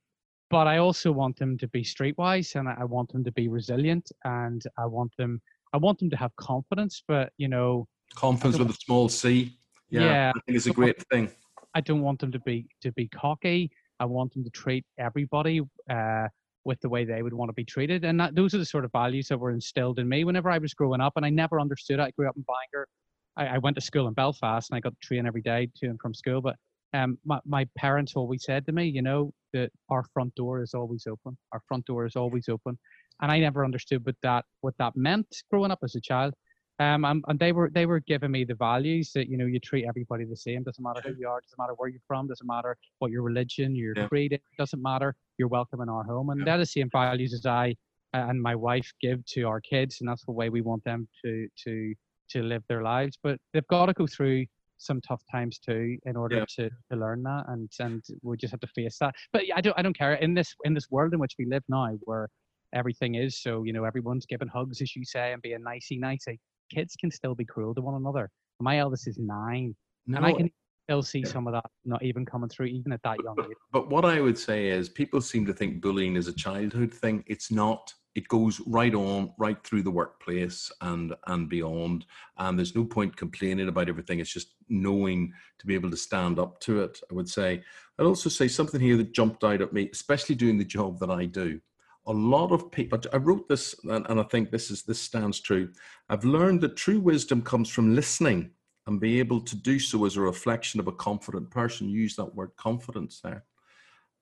but i also want them to be streetwise and i want them to be resilient and i want them i want them to have confidence. But you know Confidence with a small c. Yeah, yeah, I think it's a great thing. I don't want them to be to be cocky. I want them to treat everybody uh, with the way they would want to be treated, and that, those are the sort of values that were instilled in me whenever I was growing up. And I never understood. It. I grew up in Bangor. I, I, went to school in Belfast, and I got to train every day to and from school. But um, my, my parents always said to me, you know, that our front door is always open. Our front door is always open, and I never understood what that what that meant growing up as a child. Um, and, and they were they were giving me the values that you know you treat everybody the same. Doesn't matter who you are. Doesn't matter where you're from. Doesn't matter what your religion, your yeah. creed. Doesn't matter. You're welcome in our home, and yeah. they're the same values as I and my wife give to our kids, and that's the way we want them to to to live their lives. But they've got to go through some tough times too in order yeah. to, to learn that and and we just have to face that but i don't i don't care in this in this world in which we live now where everything is so you know everyone's giving hugs as you say and being nicey nicey kids can still be cruel to one another. My eldest is nine, no, and I can still see some of that not even coming through, even at that young age. But what I would say is, people seem to think bullying is a childhood thing. It's not. It goes right on, right through the workplace and and beyond. And there's no point complaining about everything. It's just knowing to be able to stand up to it. I would say. I'd also say something here that jumped out at me, especially doing the job that I do a lot of people i wrote this and, and, i think this is this stands true i've learned that true wisdom comes from listening and be able to do so as a reflection of a confident person use that word confidence there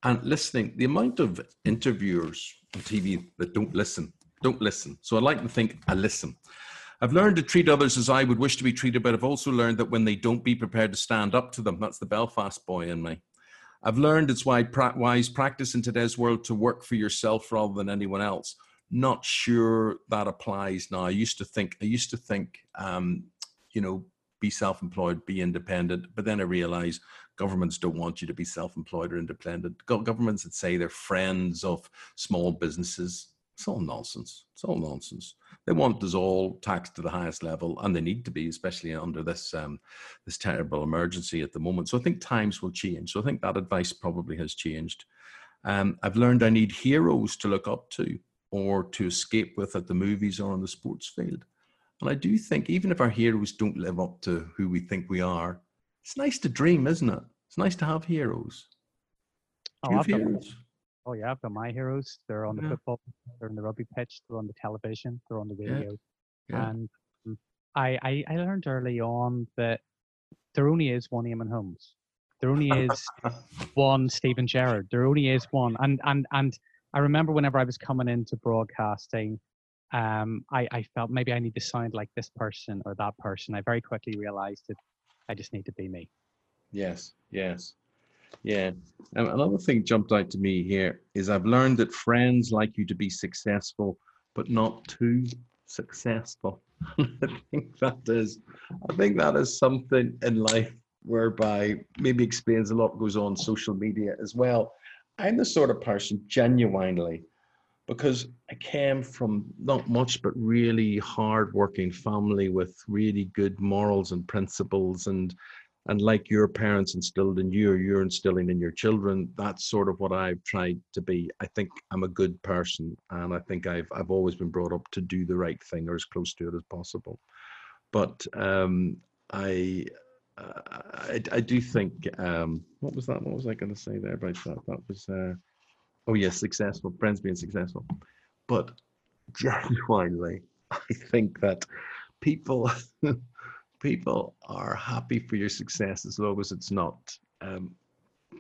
and listening the amount of interviewers on tv that don't listen don't listen so i like to think i listen I've learned to treat others as I would wish to be treated, but I've also learned that when they don't, be prepared to stand up to them. That's the Belfast boy in me. I've learned it's wise practice in today's world to work for yourself rather than anyone else. Not sure that applies now. I used to think, I used to think, um, you know, be self-employed, be independent. But then I realized governments don't want you to be self-employed or independent. Governments that say they're friends of small businesses it's all nonsense. It's all nonsense. They want us all taxed to the highest level, and they need to be, especially under this um, this terrible emergency at the moment. So I think times will change. So I think that advice probably has changed. Um, I've learned I need heroes to look up to or to escape with at the movies or on the sports field. And I do think even if our heroes don't live up to who we think we are, it's nice to dream, isn't it? It's nice to have heroes. Oh, heroes? Oh yeah, I've got my heroes. They're on the yeah. football, they're on the rugby pitch, they're on the television, they're on the radio. Yeah. Yeah. And um, I, I, I learned early on that there only is one Eamonn Holmes. There only is *laughs* one Steven Gerrard. There only is one. And and and I remember whenever I was coming into broadcasting, um, I, I felt maybe I need to sound like this person or that person. I very quickly realized that I just need to be me. Yes, yes. Yeah. Another thing jumped out to me here is I've learned that friends like you to be successful, but not too successful. *laughs* I think that is, I think that is something in life whereby maybe explains a lot goes on social media as well. I'm the sort of person genuinely because I came from not much but really hard-working family with really good morals and principles and and like your parents instilled in you you're instilling in your children that's sort of what i've tried to be. I think i'm a good person and i think i've i've always been brought up to do the right thing or as close to it as possible. But um i uh, I, I do think um what was that what was i going to say there about that? That was uh oh yes successful friends being successful. But *laughs* genuinely i think that people *laughs* people are happy for your success as long as it's not um,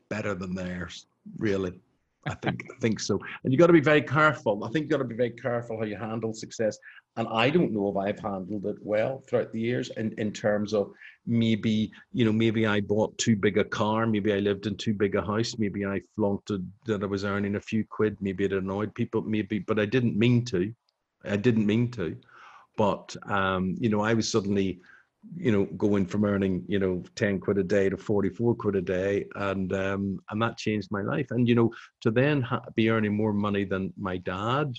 better than theirs. Really, I think I think so. And you've got to be very careful. I think you've got to be very careful how you handle success. And I don't know if I've handled it well throughout the years in, in terms of maybe, you know, maybe I bought too big a car, maybe I lived in too big a house, maybe I flaunted that I was earning a few quid, maybe it annoyed people, maybe, but I didn't mean to. I didn't mean to. But um, you know, I was suddenly you know, going from earning, you know, 10 quid a day to 44 quid a day. And, um, and that changed my life. And, you know, to then ha- be earning more money than my dad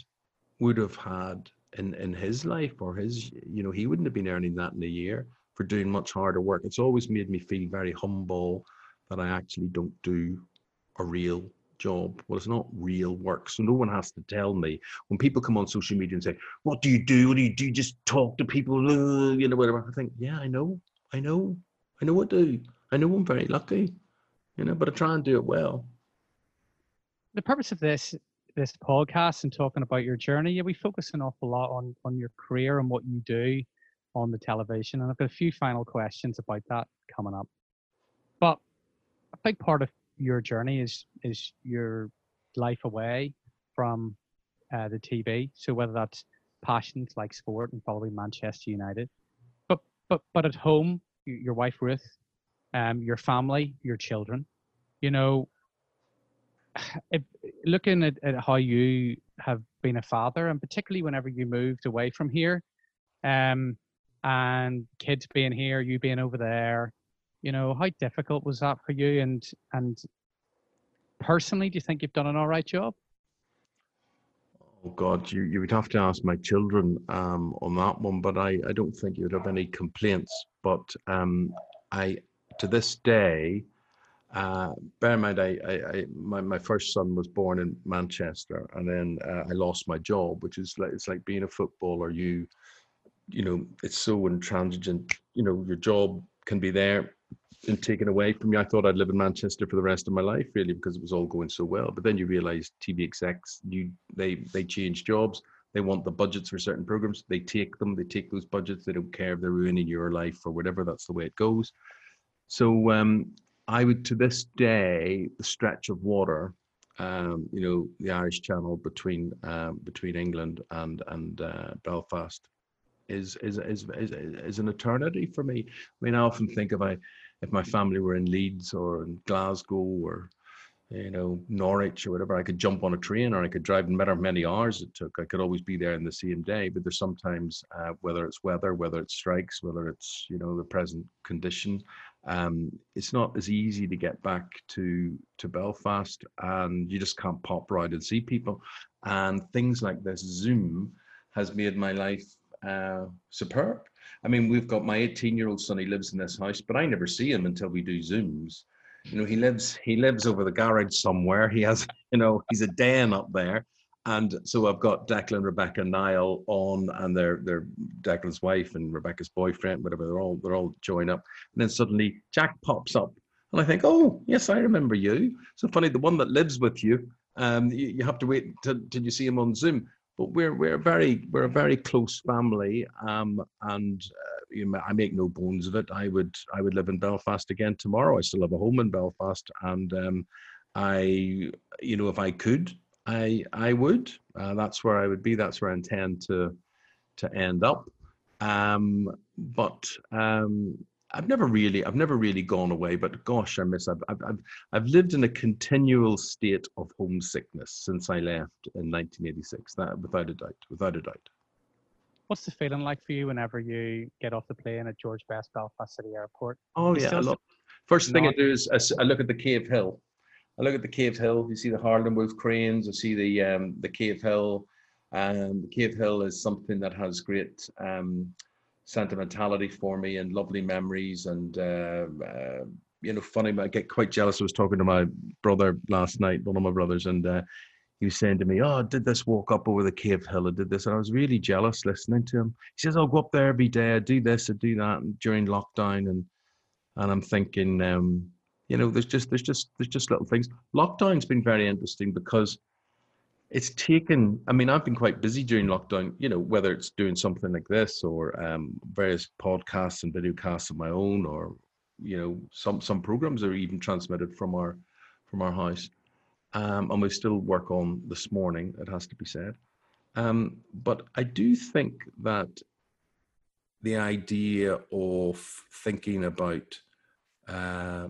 would have had in, in his life or his, you know, he wouldn't have been earning that in a year for doing much harder work. It's always made me feel very humble that I actually don't do a real job. Well, it's not real work. So no one has to tell me. When people come on social media and say, What do you do? What do you do? You just talk to people, uh, you know, whatever. I think, Yeah, I know. I know. I know what to do. I know I'm very lucky, you know, but I try and do it well. The purpose of this this podcast and talking about your journey, yeah, we focus an awful lot on on your career and what you do on the television. And I've got a few final questions about that coming up. But a big part of your journey is is your life away from uh, the TV. So whether that's passions like sport and following Manchester United, but but but at home, your wife Ruth, um, your family, your children, you know, *sighs* if, looking at, at how you have been a father, and particularly whenever you moved away from here, um, and kids being here, you being over there, you know how difficult was that for you? And and personally do you think you've done an all right job? Oh god you, you would have to ask my children um, on that one but I, I don't think you'd have any complaints. But um, i to this day uh, bear in mind I, I, I, my, my first son was born in manchester and then uh, i lost my job which is like it's like being a footballer. You you know it's so intransigent. You know your job can be there and taken away from me. I thought I'd live in Manchester for the rest of my life, really, because it was all going so well. But then you realise TV execs, you they they change jobs. They want the budgets for certain programs. They take them. They take those budgets. They don't care if they're ruining your life or whatever. That's the way it goes. So um, I would, to this day, the stretch of water, um, you know, the Irish Channel between um, between England and and uh, Belfast, is is, is is is an eternity for me. I mean, I often think if I if my family were in Leeds or in Glasgow or you know Norwich or whatever, I could jump on a train or I could drive no matter how many hours it took. I could always be there in the same day. But there's sometimes uh, whether it's weather, whether it's strikes, whether it's you know the present condition, um, it's not as easy to get back to to Belfast, and you just can't pop right and see people. And things like this Zoom has made my life uh, superb. I mean, we've got my 18 year old son, he lives in this house, but I never see him until we do Zooms. You know, he lives he lives over the garage somewhere. He has, you know, he's a den up there. And so I've got Declan, Rebecca, Niall on, and their their Declan's wife and Rebecca's boyfriend, whatever. They're all they're all joined up, and then suddenly Jack pops up, and I think, oh yes, I remember you. So funny, the one that lives with you, um, you, you have to wait till, till you see him on Zoom but we're we're very we're a very close family, um, and uh, you know, I make no bones of it. I would I would live in Belfast again tomorrow. I still have a home in Belfast, and um, I you know if I could, I I would. Uh, that's where I would be. That's where I intend to to end up. Um, but um, I've never really, I've never really gone away, but gosh, I miss. I've, I've, I've lived in a continual state of homesickness since I left in 1986. That, without a doubt, without a doubt. What's the feeling like for you whenever you get off the plane at George Best Belfast City Airport? Oh yeah, I love, First thing I do is I look at the Cave Hill. I look at the Cave Hill. You see the Harland and Wolff cranes. I see the um, the Cave Hill. And the Cave Hill is something that has great um, sentimentality for me and lovely memories. And uh, uh, you know, funny. I get quite jealous. I was talking to my brother last night, one of my brothers, and uh, he was saying to me, "Oh, I did this walk up over the Cave Hill? I did this," and I was really jealous listening to him. He says, "I'll go up there every day. I do this, I do that and during lockdown." And and I'm thinking, um, you know, there's just there's just there's just little things. Lockdown's been very interesting because it's taken. I mean, I've been quite busy during lockdown. You know, whether it's doing something like this or um, various podcasts and videocasts of my own, or you know, some some programs are even transmitted from our from our house. Um, and we still work on this morning. It has to be said. Um, but I do think that the idea of thinking about uh,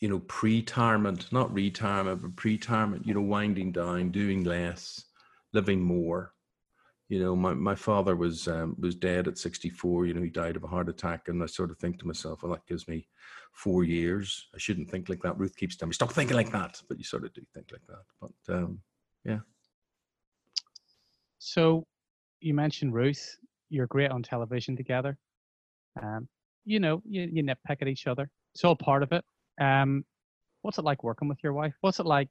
you know pre-retirement not retirement but pre-retirement you know winding down doing less living more you know my, my father was um, was dead at 64 you know he died of a heart attack and i sort of think to myself well that gives me four years i shouldn't think like that ruth keeps telling me stop thinking like that but you sort of do think like that but um, yeah. So you mentioned Ruth. You're great on television together. Um, you know, you, you nitpick at each other. It's all part of it. Um, what's it like working with your wife? What's it like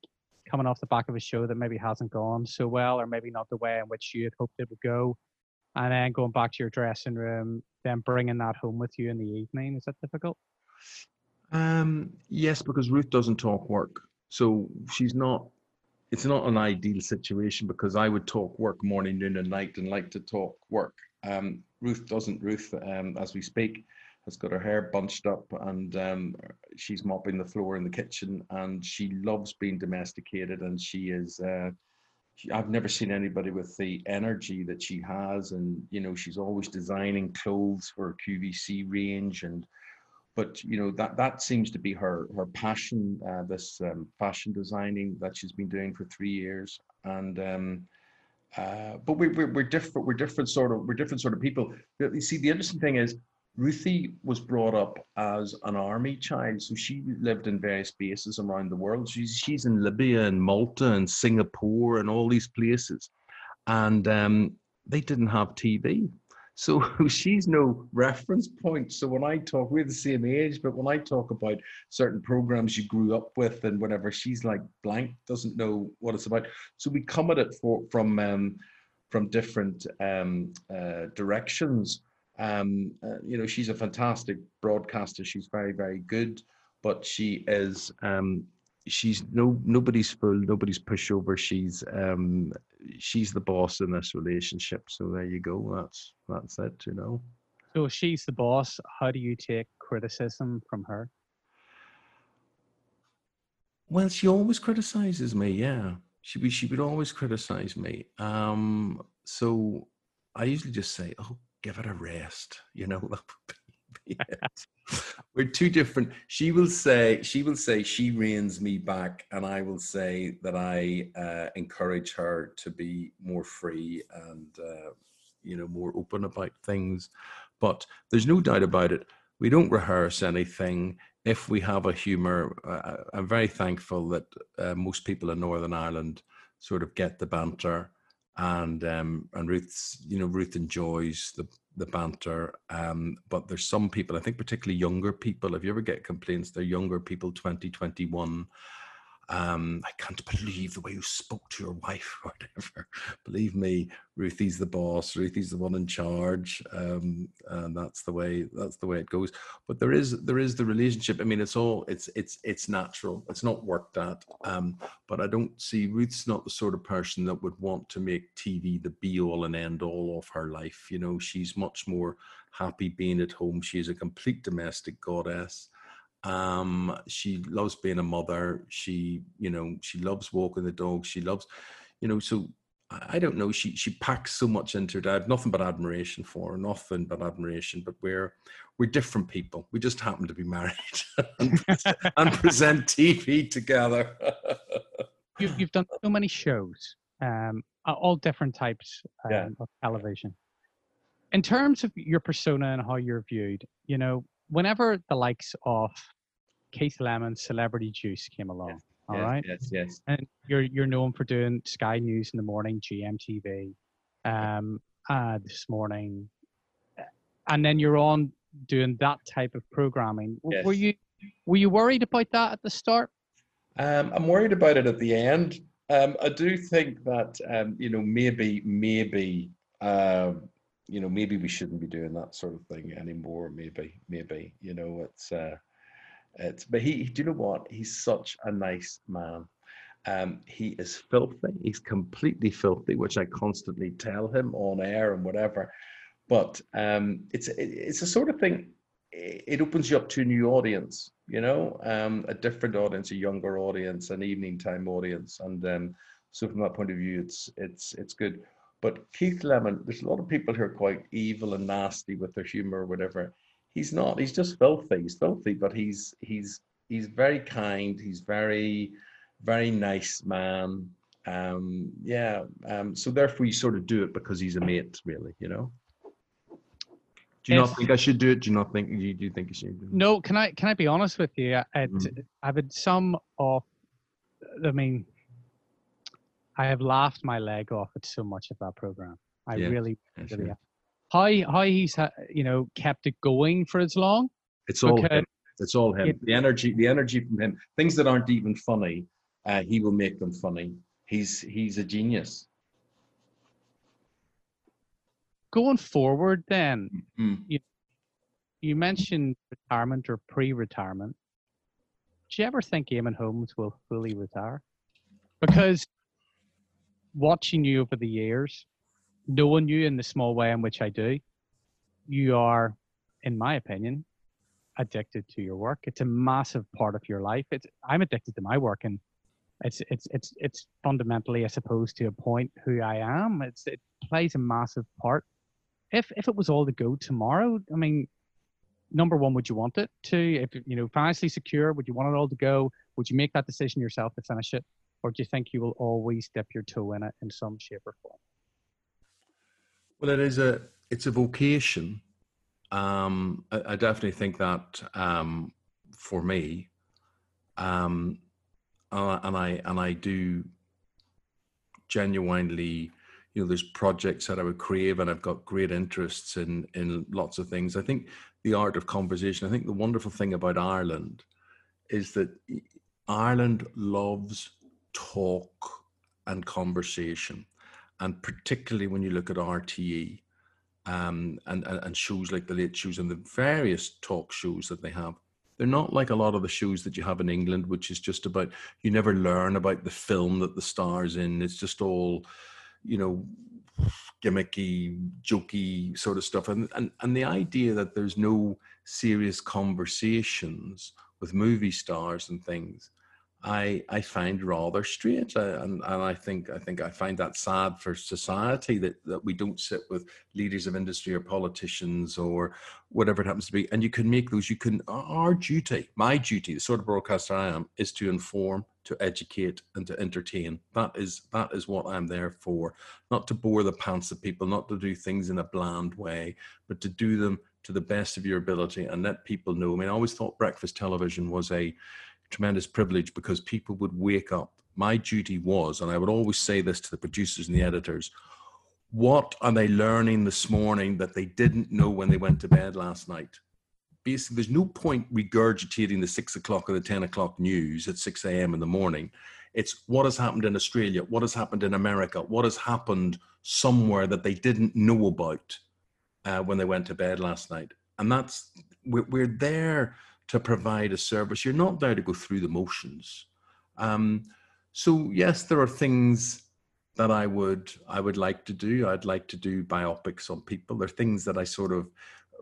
coming off the back of a show that maybe hasn't gone so well, or maybe not the way in which you had hoped it would go, and then going back to your dressing room, then bringing that home with you in the evening? Is that difficult? Um, yes, because Ruth doesn't talk work. So she's not, it's not an ideal situation because I would talk work morning, noon, and night and like to talk work. Um, Ruth doesn't. Ruth, um, as we speak, has got her hair bunched up and um, she's mopping the floor in the kitchen and she loves being domesticated and she is. Uh, she, I've never seen anybody with the energy that she has, and you know she's always designing clothes for QVC range and but you know that that seems to be her her passion uh, this um, fashion designing that she's been doing for three years and um, uh, but we, we're, we're different we're different sort of we're different sort of people you see the interesting thing is Ruthie was brought up as an army child so she lived in various bases around the world she's she's in Libya and Malta and Singapore and all these places and um, they didn't have TV so *laughs* she's no reference point. So when I talk, we're the same age, but when I talk about certain programs you grew up with and whatever, she's like blank, doesn't know what it's about. So we come at it for, from um, from different um, uh, directions. Um, uh, you know, she's a fantastic broadcaster. She's very, very good, but she is um, she's no nobody's fool, nobody's pushover. She's um, she's the boss in this relationship. So there you go. That's that's it. You know. So she's the boss, how do you take criticism from her? Well, she always criticizes me. Yeah, she would she would always criticize me. Um, so I usually just say, "Oh, give it a rest." You know, *laughs* that would be *laughs* it. We're two different. She will say she will say she reins me back, and I will say that I uh, encourage her to be more free and uh, you know more open about things. But there's no doubt about it. We don't rehearse anything if we have a humor, uh, I'm very thankful that uh, most people in Northern Ireland sort of get the banter, and um, and Ruth's, you know, Ruth enjoys the the banter. Um, but there's some people, I think, particularly younger people. If you ever get complaints, they're younger people, 20, 21. Um, I can't believe the way you spoke to your wife *laughs* or whatever. Believe me, Ruthie's the boss. Ruthie's the one in charge, um, and that's the way that's the way it goes. But there is there is the relationship. I mean, it's all it's it's it's natural. It's not worked at. Um, but I don't see Ruth's not the sort of person that would want to make TV the be all and end all of her life. You know, she's much more happy being at home. She is a complete domestic goddess. Um, she loves being a mother. She, you know, she loves walking the dog. She loves, you know, so I don't know. She she packs so much into her. I have nothing but admiration for her. Nothing but admiration. But we're we're different people. We just happen to be married *laughs* and, present, and present TV together. *laughs* You've, you've done so many shows, um, all different types um, Yeah. of television. In terms of your persona and how you're viewed, you know, whenever the likes of Keith Lemon, Celebrity Juice came along. All yes, right, Yes, yes. and you're you're known for doing Sky News in the morning, GMTV, um, uh, this morning, and then you're on doing that type of programming. W- Were you were you worried about that at the start? Um, I'm worried about it at the end. Um, I do think that um, you know maybe maybe um, you know maybe we shouldn't be doing that sort of thing anymore. Maybe maybe you know it's uh, it's but he do you know what he's such a nice man. Um, he is filthy. He's completely filthy, which I constantly tell him on air and whatever. But um, it's it, it's a sort of thing. It opens you up to a new audience, you know, um, a different audience, a younger audience, an evening time audience, and um, so from that point of view, it's it's it's good. But Keith Lemon, there's a lot of people who are quite evil and nasty with their humor or whatever. He's not. He's just filthy. He's filthy, but he's he's he's very kind. He's very very nice man. Um, yeah. Um, so therefore, you sort of do it because he's a mate, really. You know. Do you not think I should do it? Do you not think you do you think you should? Do it? No, can I can I be honest with you? Mhm. I've had some of, I mean, I have laughed my leg off at so much of that program. I Yeah, really, really yeah. have. How how he's you know kept it going for as long. It's all because- him. It's all him. it- the energy, the energy from him. Things that aren't even funny, uh, he will make them funny. He's he's a genius. Going forward, then Mm. you mentioned retirement or pre-retirement. Do you ever think Eamonn Holmes will fully retire? Because watching you over the years, knowing you in the small way in which I do, you are, in my opinion, addicted to your work. It's a massive part of your life. It's I'm addicted to my work, and it's it's it's it's fundamentally, I suppose, to a point who I am. It's it plays a massive part. If if it was all to go tomorrow, I mean, number one, would you want it to? If you know financially secure, would you want it all to go? Would you make that decision yourself to finish it, or do you think you will always dip your toe in it in some shape or form? Well, it is a it's a vocation. Um, I, I definitely think that um, for me, um, and I and I do genuinely, you know, there's projects that I would crave, and I've got great interests in in lots of things. I think the art of conversation. I think the wonderful thing about Ireland is that Ireland loves talk and conversation and particularly when you look at RTE um, and, and and shows like the late shows and the various talk shows that they have, they're not like a lot of the shows that you have in England, which is just about you never learn about the film that the stars in. It's just all, you know, gimmicky, jokey sort of stuff. And and and the idea that there's no serious conversations with movie stars and things I I find rather strange, I, and and I think I think I find that sad for society that that we don't sit with leaders of industry or politicians or whatever it happens to be, and you can make those. You can our duty, my duty, the sort of broadcaster I am, is to inform, to educate, and to entertain. That is that is what I'm there for. Not to bore the pants of people, not to do things in a bland way, but to do them to the best of your ability and let people know. I mean, I always thought breakfast television was a tremendous privilege because people would wake up. My duty was, and I would always say this to the producers and the editors what are they learning this morning that they didn't know when they went to bed last night? Basically, there's no point regurgitating the six o'clock or the 10 o'clock news at 6 a.m. in the morning. It's what has happened in Australia, what has happened in America, what has happened somewhere that they didn't know about uh, when they went to bed last night. And that's, we're, we're there to provide a service. You're not there to go through the motions. Um, so yes, there are things that I would I would like to do. I'd like to do biopics on people. There are things that I sort of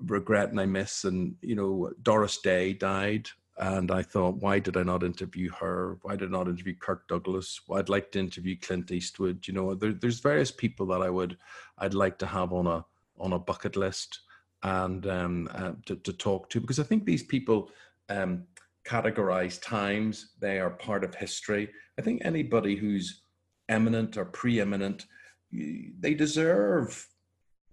regret and I miss. And you know, Doris Day died, and I thought, why did I not interview her? Why did I not interview Kirk Douglas? Well, I'd like to interview Clint Eastwood. You know, there, there's various people that I would I'd like to have on a on a bucket list and um, uh, to, to talk to because I think these people um, categorize times. They are part of history. I think anybody who's eminent or preeminent, they deserve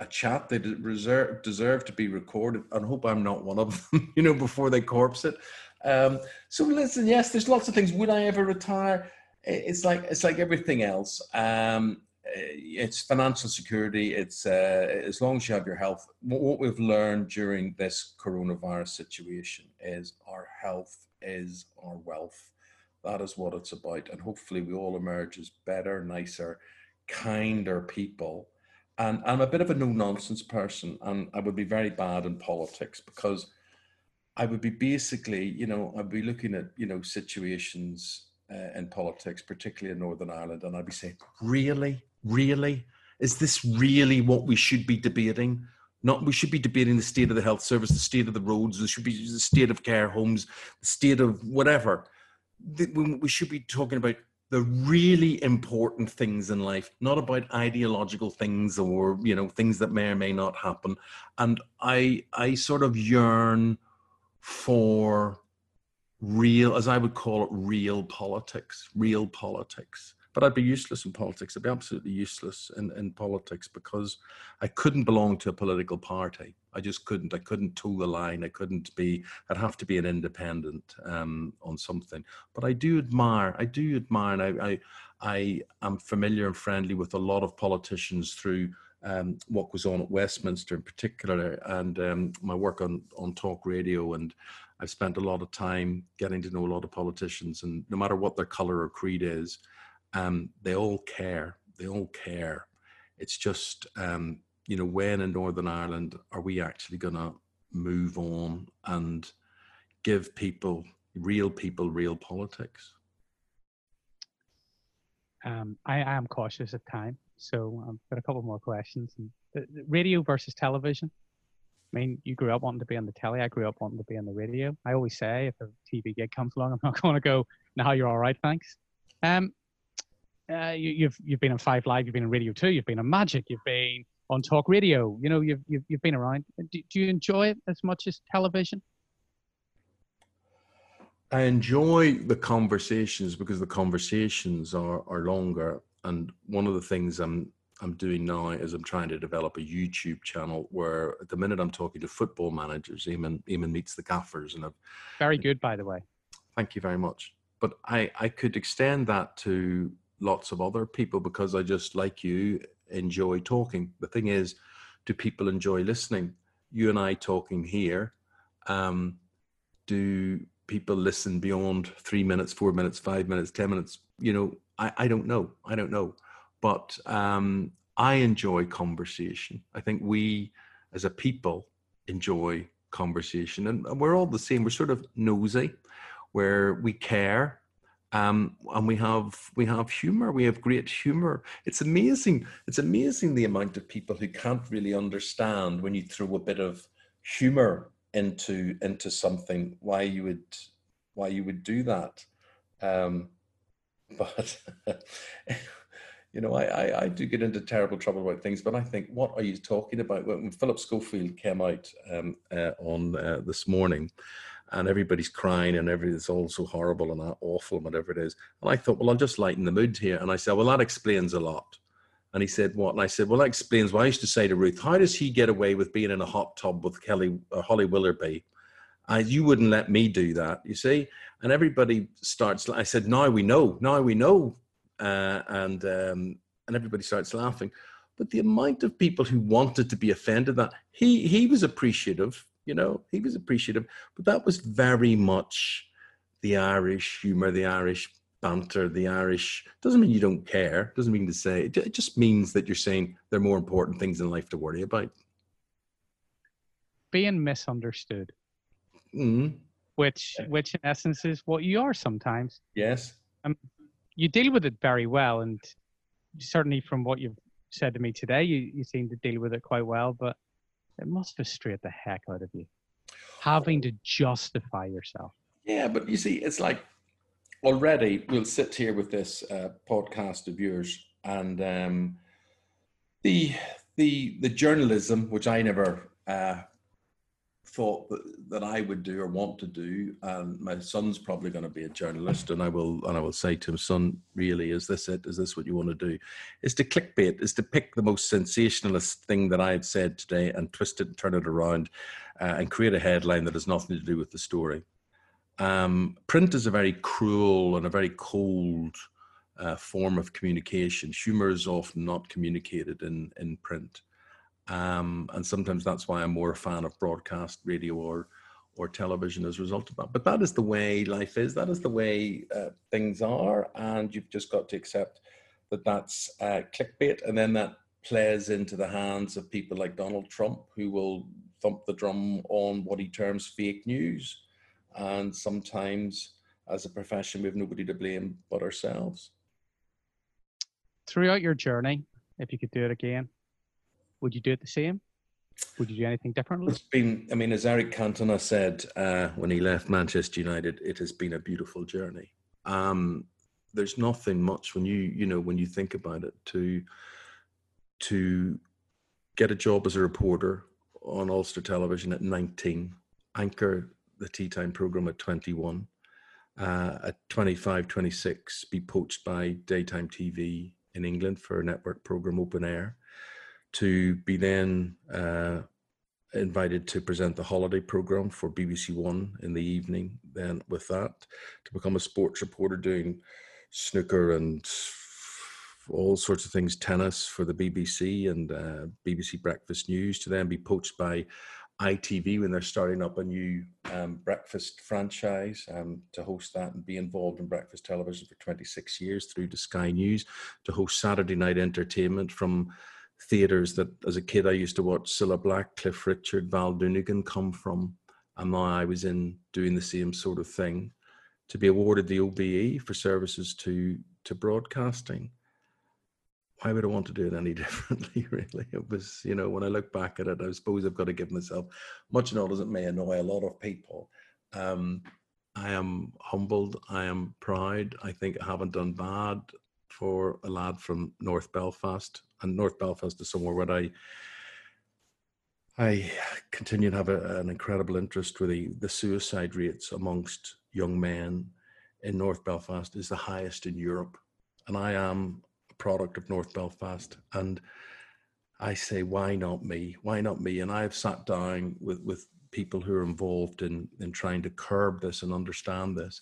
a chat. They deserve deserve to be recorded. And hope I'm not one of *laughs* them. You know, before they corpse it. Um, so listen, yes, there's lots of things. Would I ever retire? It's like it's like everything else. Um, it's financial security. It's uh, as long as you have your health. What we've learned during this coronavirus situation is our health is our wealth. That is what it's about, and hopefully we all emerge as better, nicer, kinder people. And I'm a bit of a no nonsense person, and I would be very bad in politics because I would be basically, you know, I'd be looking at, you know, situations uh, in politics, particularly in Northern Ireland, and I'd be saying, really, really, is this really what we should be debating? Not we should be debating the state of the health service, the state of the roads, there should be the state of care homes, the state of whatever. We should be talking about the really important things in life, not about ideological things or you know things that may or may not happen. And I I sort of yearn for real, as I would call it, real politics, real politics. But I'd be useless in politics. I'd be absolutely useless in, in politics because I couldn't belong to a political party. I just couldn't. I couldn't toe the line. I couldn't be. I'd have to be an independent um, on something. But I do admire. I do admire, and I, I, I am familiar and friendly with a lot of politicians through um, what was on at Westminster in particular, and um, my work on on talk radio. And I've spent a lot of time getting to know a lot of politicians, and no matter what their color or creed is, um, they all care. They all care. It's just um, you know when in Northern Ireland are we actually going to move on and give people real people real politics? Um, I, I am cautious of time. So I've got a couple more questions. radio versus television. I mean, you grew up wanting to be on the telly. I grew up wanting to be on the radio. I always say if a TV gig comes along, I'm not *laughs* going to go. Now you're all right, thanks. Um, uh, you, you've you've been on Five Live, you've been on Radio Two, you've been on Magic, you've been on Talk Radio. You know, you've you've, you've been around. Do, do you enjoy it as much as television? I enjoy the conversations because the conversations are are longer and one of the things I'm I'm doing now is I'm trying to develop a YouTube channel where at the minute I'm talking to football managers. Eamonn Eamonn meets the gaffers, and I've very good, by the way. Thank you very much. But I I could extend that to lots of other people because I just like you enjoy talking. The thing is, do people enjoy listening? You and I talking here. Um, do people listen beyond three minutes, four minutes, five minutes, ten minutes? You know, I, I don't know. I don't know. But um, I enjoy conversation. I think we as a people enjoy conversation and, and we're all the same. We're sort of nosy, where we care. Um, and we have we have humor. We have great humor. It's amazing. It's amazing the amount of people who can't really understand when you throw a bit of humor into into something. Why you would why you would do that? Um, *laughs* but *laughs* you know, I, I, I do get into terrible trouble about things. But I think, what are you talking about? When Philip Schofield came out um, uh, on uh, this morning, and everybody's crying and everything's all so horrible and awful and whatever it is, and I thought, well, I'll just lighten the mood here. And I said, well, that explains a lot. And he said, what? And I said, well, that explains why I used to say to Ruth, how does he get away with being in a hot tub with Kelly uh, Holly Willoughby? I, you wouldn't let me do that, you see? And everybody starts, I said, now we know, now we know. Uh, and, um, and everybody starts laughing. But the amount of people who wanted to be offended that he, he was appreciative, you know, he was appreciative, but that was very much the Irish humor, the Irish banter, the Irish doesn't mean you don't care. Doesn't mean to say it just means that you're saying there are more important things in life to worry about. Being misunderstood mm-hmm. which which in essence is what you are sometimes. Yes. Um, you deal with it very well, and certainly from what you've said to me today, you, you seem to deal with it quite well. But it must frustrate the heck out of you having to justify yourself. Yeah, but you see, it's like already we'll sit here with this uh, podcast of yours, and um, the the the journalism, which I never uh, thought that, that I would do or want to do. And my son's probably going to be a journalist, and I will and I will say to him, son, really, is this it? Is this what you want to do? Is to clickbait, is to pick the most sensationalist thing that I've said today and twist it and turn it around uh, and create a headline that has nothing to do with the story. Um, print is a very cruel and a very cold uh, form of communication. Humor is often not communicated in in print, um, and sometimes that's why I'm more a fan of broadcast radio or or television as a result of that. But that is the way life is. That is the way uh, things are, and you've just got to accept that that's uh, clickbait, and then that plays into the hands of people like Donald Trump, who will thump the drum on what he terms fake news, and sometimes, as a profession, we have nobody to blame but ourselves. Throughout your journey, if you could do it again, would you do it the same? Would you do anything differently? It's been, I mean, as Eric Cantona said uh, when he left Manchester United, it has been a beautiful journey. Um, there's nothing much when you, you know, when you think about it to to get a job as a reporter on Ulster Television at 19, anchor the tea time program at 21, uh, at 25, 26, be poached by daytime TV in England for a network program Open Air to be then uh, invited to present the holiday program for BBC One in the evening. Then, with that, to become a sports reporter doing snooker and all sorts of things, tennis for the BBC and uh, BBC Breakfast News, to then be poached by ITV when they're starting up a new um, breakfast franchise um, to host that and be involved in breakfast television for 26 years through to Sky News, to host Saturday night entertainment from theatres that as a kid I used to watch Cilla Black, Cliff Richard, Val Doonican come from. And now I was in doing the same sort of thing to be awarded the OBE for services to to broadcasting. Why would I want to do it any *laughs* differently, really? It was, you know, when I look back at it, I suppose I've got to give myself, much not as it may annoy a lot of people, um, I am humbled. I am proud. I think I haven't done bad for a lad from North Belfast and North Belfast is somewhere where I I continue to have a, an incredible interest with the, the suicide rates amongst young men in North Belfast is the highest in Europe. And I am a product of North Belfast. And I say, why not me? Why not me? And I've sat down with, with people who are involved in, in trying to curb this and understand this.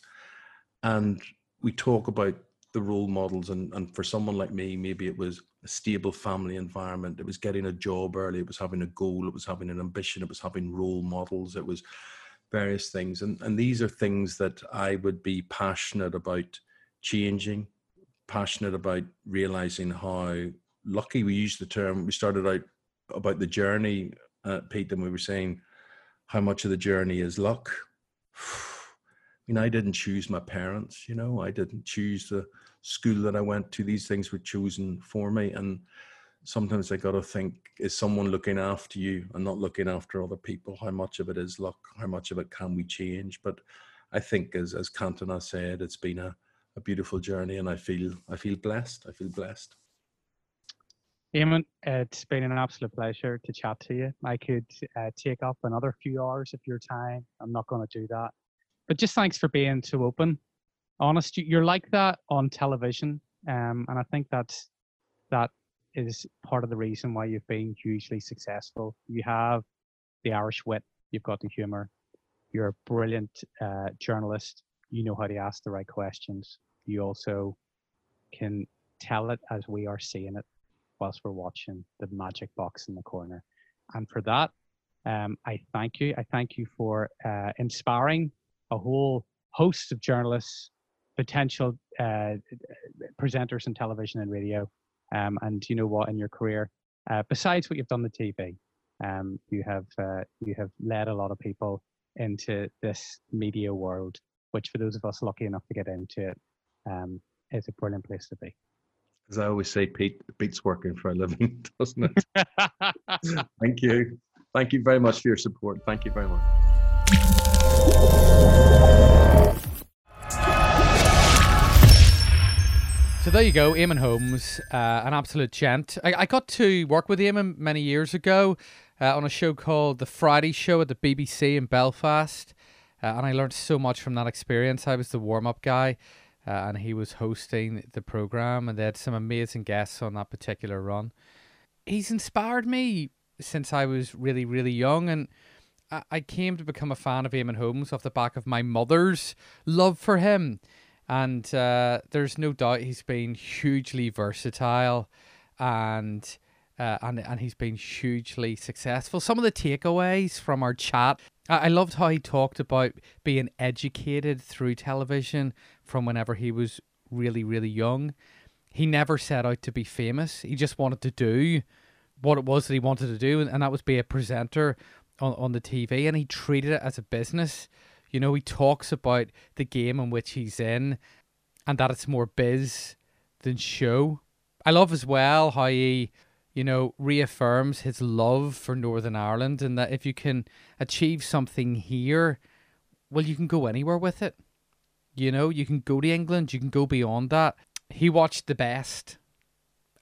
And we talk about the role models and, and for someone like me maybe it was a stable family environment it was getting a job early it was having a goal it was having an ambition it was having role models it was various things. And and these are things that i would be passionate about changing passionate about realizing how lucky we use the term we started out about the journey uh, pete and we were saying how much of the journey is luck *sighs* *sighs* *sighs* I mean, I didn't choose my parents, you know, I didn't choose the school that I went to. These things were chosen for me. And sometimes I got to think, is someone looking after you and not looking after other people? How much of it is luck? How much of it can we change? But I think, as, as Cantona said, it's been a, a beautiful journey and I feel, I feel blessed. I feel blessed. Eamonn, it's been an absolute pleasure to chat to you. I could uh, take up another few hours of your time. I'm not going to do that but just thanks for being so open, honest. You're like that on television, um, and I think that's that is part of the reason why you've been hugely successful. You have the Irish wit, you've got the humor, you're a brilliant uh, journalist. You know how to ask the right questions. You also can tell it as we are seeing it whilst we're watching the magic box in the corner. And for that, um, I thank you. I thank you for uh, inspiring a whole host of journalists, potential uh, presenters in television and radio. Um, and you know what, in your career, uh, besides what you've done the TV, um, you have uh, you have led a lot of people into this media world, which for those of us lucky enough to get into it, um, is a brilliant place to be. As I always say, Pete, Pete's working for a living, *laughs* doesn't it? *laughs* Thank you. Thank you very much for your support. Thank you very much. So there you go, Eamonn Holmes, uh, an absolute gent. I, I, got to work with Eamonn many years ago uh, on a show called The Friday Show at the BBC in Belfast, uh, and I learned so much from that experience. I was the warm up guy, uh, and he was hosting the program, and they had some amazing guests on that particular run. He's inspired me since I was really, really young, and I, I came to become a fan of Eamonn Holmes off the back of my mother's love for him. And uh, there's no doubt he's been hugely versatile and uh, and and he's been hugely successful. Some of the takeaways from our chat, I, I loved how he talked about being educated through television from whenever he was really really young. He never set out to be famous. He just wanted to do what it was that he wanted to do, and, and that was be a presenter on, on the TV. And he treated it as a business. You know, he talks about the game in which he's in and that it's more biz than show. I love as well how he you know, reaffirms his love for Northern Ireland and that if you can achieve something here, well, you can go anywhere with it. You know, you can go to England, you can go beyond that. He watched the best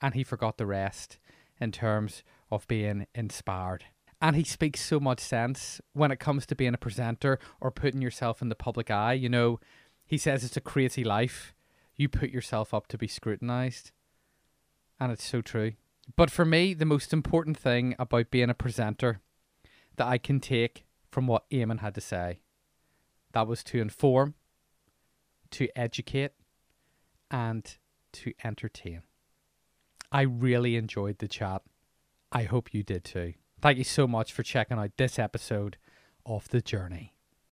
and he forgot the rest in terms of being inspired. And he speaks so much sense when it comes to being a presenter or putting yourself in the public eye. You know, he says it's a crazy life. You put yourself up to be scrutinized. And it's so true. But for me, the most important thing about being a presenter that I can take from what Eamonn had to say, that was to inform, to educate, and to entertain. I really enjoyed the chat. I hope you did too. Thank you so much for checking out this episode of The Journey.